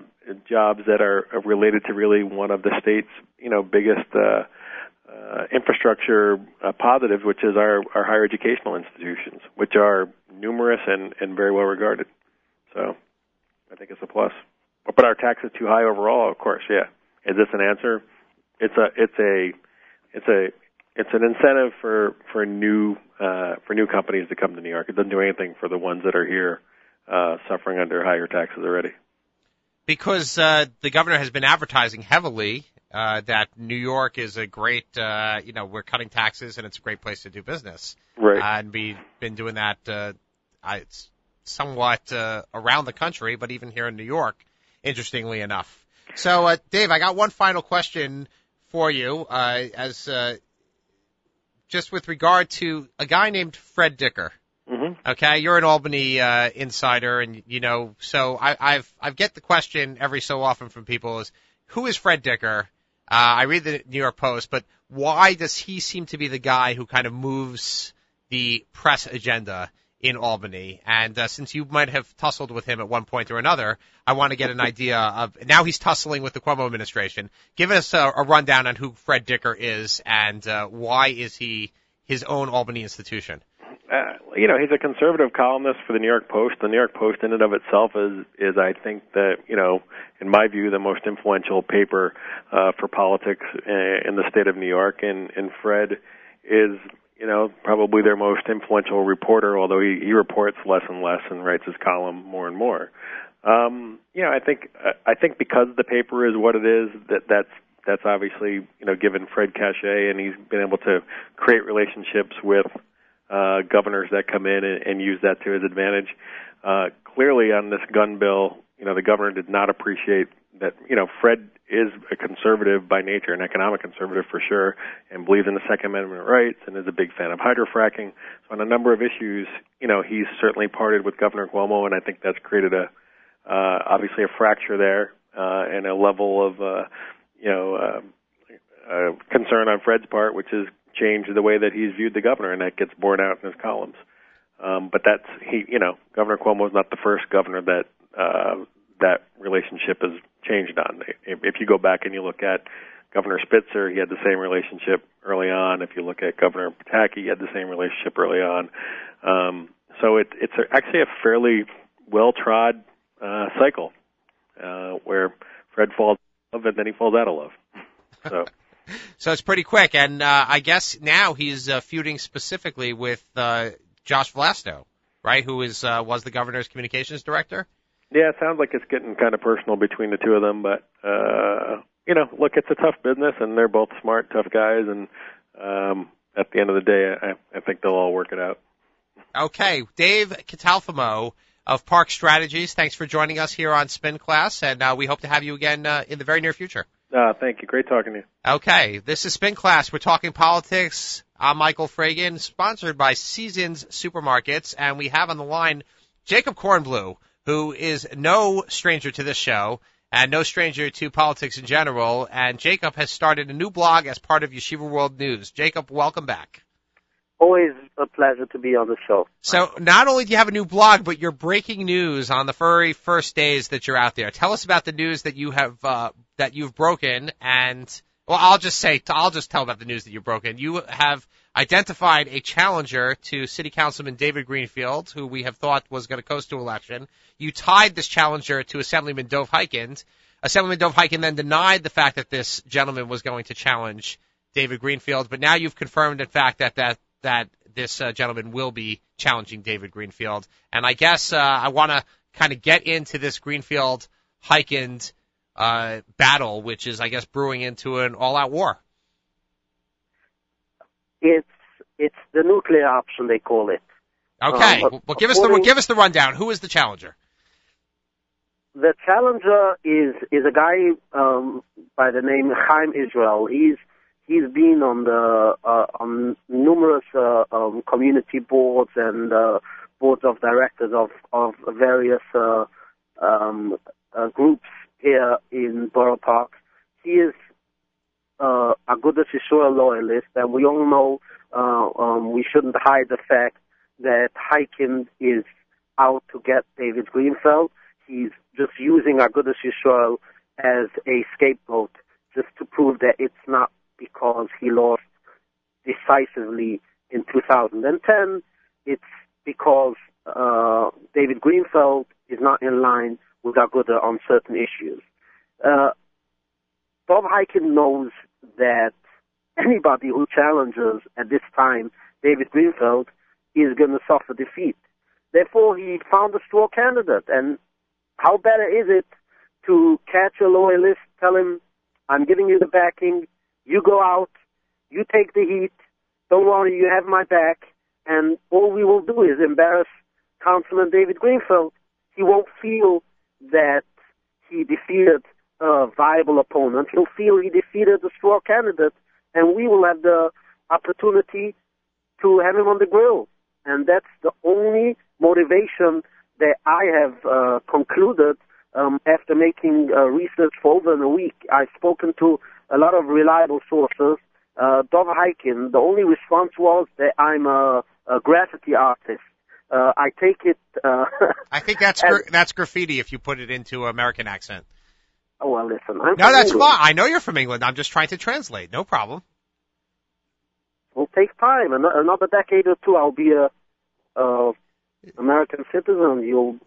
jobs that are related to really one of the state's you know biggest. Uh, uh, infrastructure uh, positives, which is our, our higher educational institutions, which are numerous and, and very well regarded. So I think it's a plus. But our tax is too high overall, of course. Yeah. Is this an answer? It's a it's a it's a it's an incentive for for new uh, for new companies to come to New York. It doesn't do anything for the ones that are here uh, suffering under higher taxes already. because uh, the governor has been advertising heavily uh, that New York is a great, uh, you know, we're cutting taxes and it's a great place to do business. Right. Uh, and we've been doing that uh, I- it's somewhat uh, around the country, but even here in New York, interestingly enough. So, uh, Dave, I got one final question for you, uh, as uh, just with regard to a guy named Fred Dicker. hmm Okay, you're an Albany uh, insider, and you know, so I, I've I get the question every so often from people is who is Fred Dicker? Uh, I read the New York Post, but why does he seem to be the guy who kind of moves the press agenda in Albany? And uh, since you might have tussled with him at one point or another, I want to get an (laughs) idea of now he's tussling with the Cuomo administration. Give us a, a rundown on who Fred Dicker is and uh, why is he his own Albany institution? uh, you know, he's a conservative columnist for the New York Post. The New York Post, in and of itself, is is I think that you know, in my view, the most influential paper uh, for politics uh, in the state of New York. And and Fred is you know probably their most influential reporter, although he, he reports less and less and writes his column more and more. Um, you know, I think I think because the paper is what it is, that that's that's obviously you know given Fred cachet, and he's been able to create relationships with uh, governors that come in and, and use that to his advantage. Uh, clearly, on this gun bill, you know, the governor did not appreciate that. You know, Fred is a conservative by nature, an economic conservative for sure, and believes in the Second Amendment rights, and is a big fan of hydrofracking. So, on a number of issues, you know, he's certainly parted with Governor Cuomo, and I think that's created a uh, obviously a fracture there uh, and a level of uh, you know uh, uh, concern on Fred's part, which has changed the way that he's viewed the governor, and that gets borne out in his columns. Um, but that's he, you know, Governor Cuomo is not the first governor that uh, that relationship has changed on. If, if you go back and you look at Governor Spitzer, he had the same relationship early on. If you look at Governor Pataki, he had the same relationship early on. Um, so it, it's a, actually a fairly well-trod uh, cycle uh, where Fred falls in love and then he falls out of love. So. (laughs) So it's pretty quick, and uh, I guess now he's uh, feuding specifically with uh, Josh Vlasto, right? Who is uh, was the governor's communications director. Yeah, it sounds like it's getting kind of personal between the two of them, but uh you know, look, it's a tough business and they're both smart, tough guys and um at the end of the day I, I think they'll all work it out. Okay, Dave Catalfamo of Park Strategies. Thanks for joining us here on Spin Class, and uh, we hope to have you again uh, in the very near future. Uh thank you. Great talking to you. Okay, this is Spin Class. We're talking politics. I'm Michael Fragin, sponsored by Seasons Supermarkets, and we have on the line Jacob Kornbluh, who is no stranger to this show and no stranger to politics in general. And Jacob has started a new blog as part of Yeshiva World News. Jacob, welcome back. Always a pleasure to be on the show. So not only do you have a new blog, but you're breaking news on the very first days that you're out there. Tell us about the news that you have uh, that you've broken and Well, I'll just say, I'll just tell about the news that you've broken. You have identified a challenger to City Councilman David Greenfield, who we have thought was going to coast to election. You tied this challenger to Assemblyman Dov Hikind. Assemblyman Dov Hikind then denied the fact that this gentleman was going to challenge David Greenfield, but now you've confirmed, in fact, that that that this uh, gentleman will be challenging David Greenfield. And I guess uh, I want to kind of get into this Greenfield Hikind uh, battle, which is, I guess, brewing into an all-out war. It's it's the nuclear option they call it. Okay, um, well, give us the give us the rundown. Who is the challenger? The challenger is is a guy um, by the name Chaim Israel. He's he's been on the uh, on numerous uh, um, community boards and uh, boards of directors of of various uh, um, uh, groups here in Borough Park. He is uh, Aguda Yisrael loyalist, and we all know uh, um, we shouldn't hide the fact that Hikind is out to get David Greenfield. He's just using Agudas Yisrael as a scapegoat just to prove that it's not because he lost decisively in 2010. It's because uh, David Greenfield is not in line with Aguda on certain issues. Uh, Dov Hikind knows that anybody who challenges at this time David Greenfield is going to suffer defeat. Therefore, he found a straw candidate. And how better is it to catch a loyalist, tell him, I'm giving you the backing, you go out, you take the heat, don't worry, you have my back, and all we will do is embarrass Councilman David Greenfield. He won't feel that he defeated a viable opponent. He'll feel he defeated a straw candidate, and we will have the opportunity to have him on the grill. And that's the only motivation that I have uh, concluded um, after making uh, research for over a week. I've spoken to a lot of reliable sources. Uh, Dov the only response was that I'm a, a graffiti artist. Uh, I take it. Uh, (laughs) I think that's as, that's graffiti if you put it into American accent. Oh well, listen. I'm no, that's England. fine. I know you're from England. I'm just trying to translate. No problem. It will take time. Another decade or two, I'll be a, a American citizen. You'll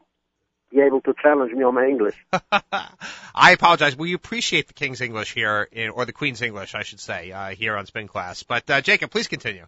be able to challenge me on my English. (laughs) I apologize. We appreciate the King's English here, in, or the Queen's English, I should say, uh, here on Spin Class. But uh, Jacob, please continue.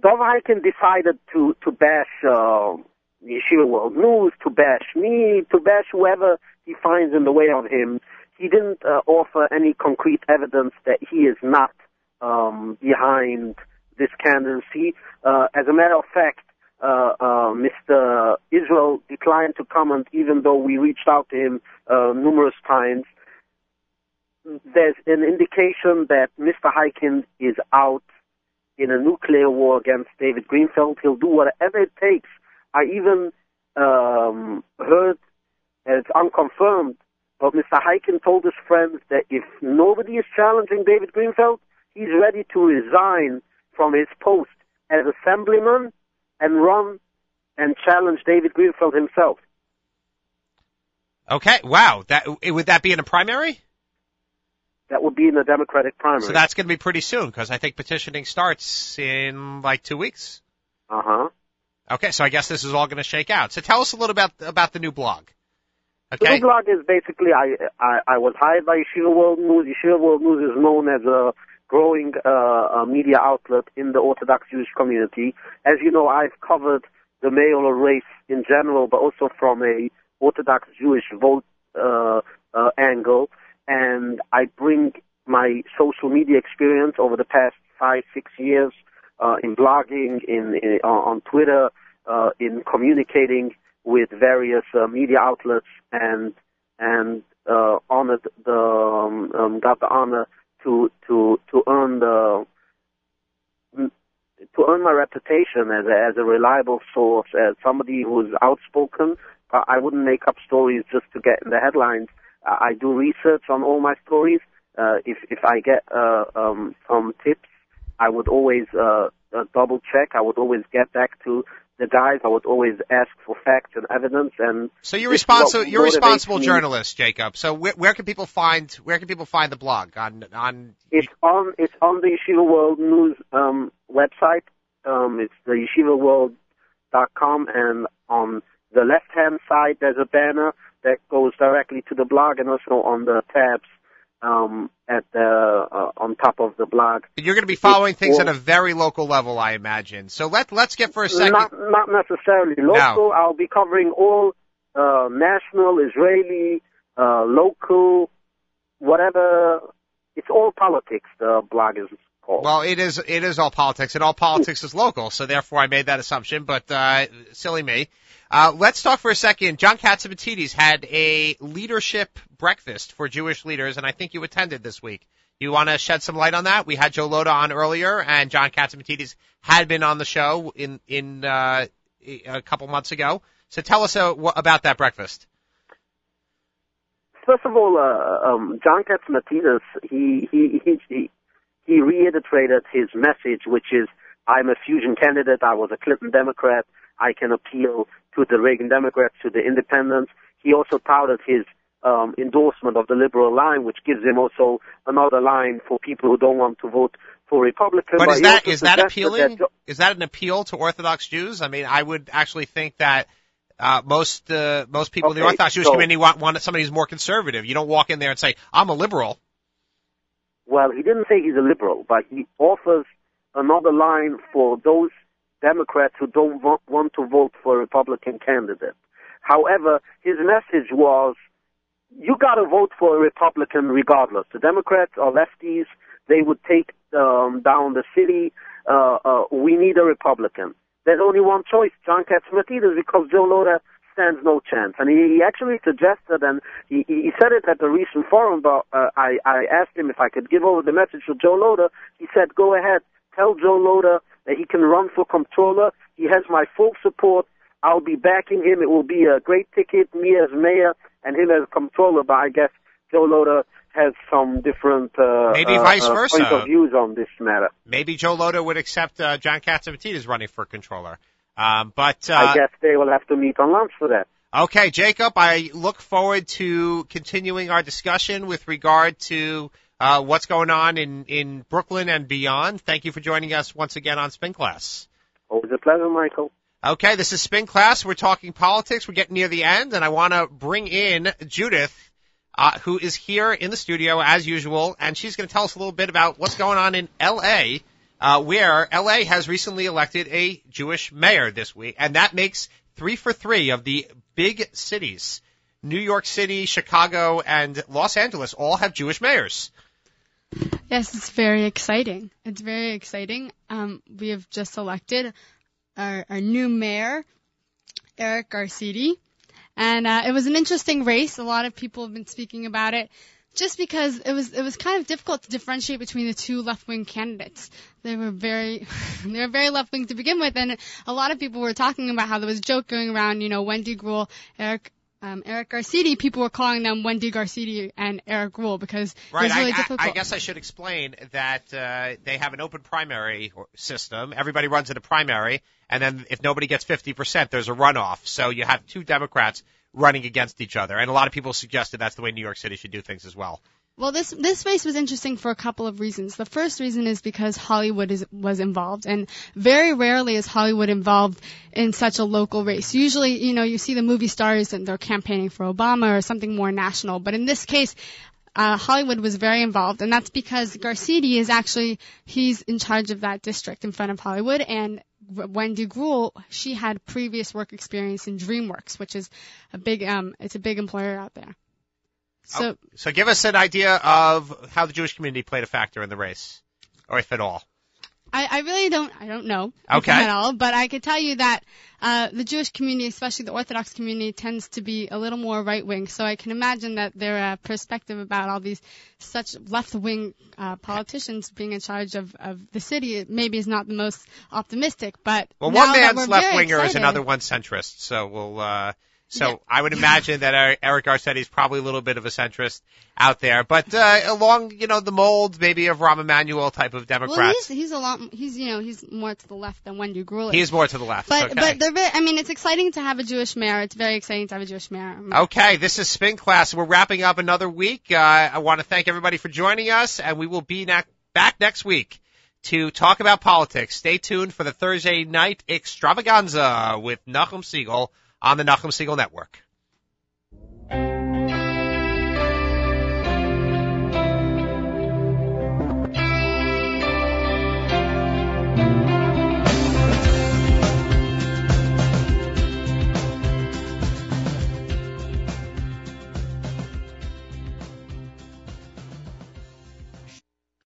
Dov Hikind decided to to bash uh, Yeshiva World News, to bash me, to bash whoever he finds in the way of him. He didn't uh, offer any concrete evidence that he is not um, behind this candidacy. Uh, as a matter of fact, uh, uh, Mr. Israel declined to comment, even though we reached out to him uh, numerous times. There's an indication that Mr. Hikind is out in a nuclear war against David Greenfield. He'll do whatever it takes. I even um, heard, and it's unconfirmed, but Mr. Hikind told his friends that if nobody is challenging David Greenfield, he's ready to resign from his post as assemblyman and run and challenge David Greenfield himself. Okay, wow. That would that be in a primary? That would be in the Democratic primary. So that's going to be pretty soon because I think petitioning starts in like two weeks. Uh huh. Okay, so I guess this is all going to shake out. So tell us a little about about the new blog. Okay. The new blog is basically I, I I was hired by Yeshiva World News. Yeshiva World News is known as a growing uh, media outlet in the Orthodox Jewish community. As you know, I've covered the male race in general, but also from a Orthodox Jewish vote uh, uh, angle and I bring my social media experience over the past five, six years uh, in blogging, in, in on Twitter, uh, in communicating with various uh, media outlets, and and uh, honored the um, um, got the honor to to to earn the to earn my reputation as a, as a reliable source, as somebody who's outspoken. But I wouldn't make up stories just to get in the headlines. I do research on all my stories. Uh, if if I get uh, um, some tips, I would always uh, uh, double check. I would always get back to the guys. I would always ask for facts and evidence. And so you're this is what responsible. You're a responsible me. journalist, Jacob. So where, where can people find where can people find the blog on on? It's on it's on the Yeshiva World News um, website. Um, it's the yeshivaworld.com, and on the left hand side there's a banner that goes directly to the blog, and also on the tabs um, at the uh, on top of the blog. You're going to be following things at a very local level, I imagine. So let let's get for a second. Not not necessarily local. I'll be covering all uh, national, Israeli, uh, local, whatever. It's all politics. The blog is called. Well, it is it is all politics, and all politics is local. So therefore, I made that assumption. But uh, silly me. Uh, let's talk for a second. John Catsimatidis had a leadership breakfast for Jewish leaders, and I think you attended this week. You want to shed some light on that? We had Joe Lhota on earlier, and John Catsimatidis had been on the show in in uh, a couple months ago. So tell us uh, about that breakfast. First of all, uh, um, John Catsimatidis, he, he, he, he, he reiterated his message, which is, I'm a fusion candidate, I was a Clinton Democrat, I can appeal to the Reagan Democrats, to the independents. He also touted his um, endorsement of the liberal line, which gives him also another line for people who don't want to vote for Republican. But is that is that is that appealing? that- Is that an appeal to Orthodox Jews? I mean, I would actually think that uh, most uh, most people in the Orthodox Jewish so- community want, want somebody who's more conservative. You don't walk in there and say, "I'm a liberal." Well, he didn't say he's a liberal, but he offers another line for those Democrats who don't want to vote for a Republican candidate. However, his message was, you got to vote for a Republican regardless. The Democrats are lefties. They would take um, down the city. Uh, uh, we need a Republican. There's only one choice, John Catsimatidis, because Joe Lhota stands no chance. And he, he actually suggested, and he, he said it at the recent forum, but uh, I, I asked him if I could give over the message to Joe Lhota. He said, go ahead, tell Joe Lhota that he can run for comptroller. He has my full support. I'll be backing him. It will be a great ticket, me as mayor and him as comptroller, but I guess Joe Lhota has some different uh, Maybe uh, vice uh, versa. point of views on this matter. Maybe Joe Lhota would accept uh, John Catsimatidis running for controller. Um, but uh, I guess they will have to meet on lunch for that. Okay, Jacob, I look forward to continuing our discussion with regard to uh, what's going on in, in Brooklyn and beyond. Thank you for joining us once again on Spin Class. Always a pleasure, Michael. Okay, this is Spin Class. We're talking politics. We're getting near the end, and I want to bring in Judith, uh, who is here in the studio as usual, and she's going to tell us a little bit about what's going on in L.A., uh, where L.A. has recently elected a Jewish mayor this week, and that makes three for three of the big cities. New York City, Chicago, and Los Angeles all have Jewish mayors. Yes, it's very exciting. It's very exciting. Um, we have just elected our, our new mayor, Eric Garcetti, and uh, it was an interesting race. A lot of people have been speaking about it, just because it was it was kind of difficult to differentiate between the two left wing candidates. They were very (laughs) they were very left wing to begin with, and a lot of people were talking about how there was a joke going around. You know, Wendy Greuel, Eric. Um, Eric Garcetti, people were calling them Wendy Garcetti and Eric Greuel because Right. it was really I, I, difficult. I guess I should explain that uh, they have an open primary or- system. Everybody runs in a primary, and then if nobody gets 50%, there's a runoff. So you have two Democrats running against each other, and a lot of people suggested that's the way New York City should do things as well. Well, this this race was interesting for a couple of reasons. The first reason is because Hollywood is was involved, and very rarely is Hollywood involved in such a local race. Usually, you know, you see the movie stars and they're campaigning for Obama or something more national, but in this case. Uh, Hollywood was very involved, and that's because Garcetti is actually he's in charge of that district in front of Hollywood, and Wendy Greuel she had previous work experience in DreamWorks, which is a big um it's a big employer out there. So So give us an idea of how the Jewish community played a factor in the race, or if at all. I, I really don't I don't know Okay. at all, but I could tell you that uh, the Jewish community, especially the Orthodox community, tends to be a little more right wing. So I can imagine that their uh, perspective about all these such left wing uh, politicians being in charge of, of the city maybe is not the most optimistic. But Well, now one man's left winger is another one's centrist. So we'll. Uh, So Yeah. I would imagine that Eric- Garcetti is probably a little bit of a centrist out there, but uh, along you know the mold maybe of Rahm Emanuel type of Well, Democrats. he's he's a lot. He's you know he's more to the left than Wendy Grulich. he is more to the left. But okay. but they're very. I mean, it's exciting to have a Jewish mayor. It's very exciting to have a Jewish mayor. Okay, this is Spin Class. We're wrapping up another week. Uh, I want to thank everybody for joining us, and we will be ne- back next week to talk about politics. Stay tuned for the Thursday night extravaganza with Nachum Segal on the Nachum Segal Network.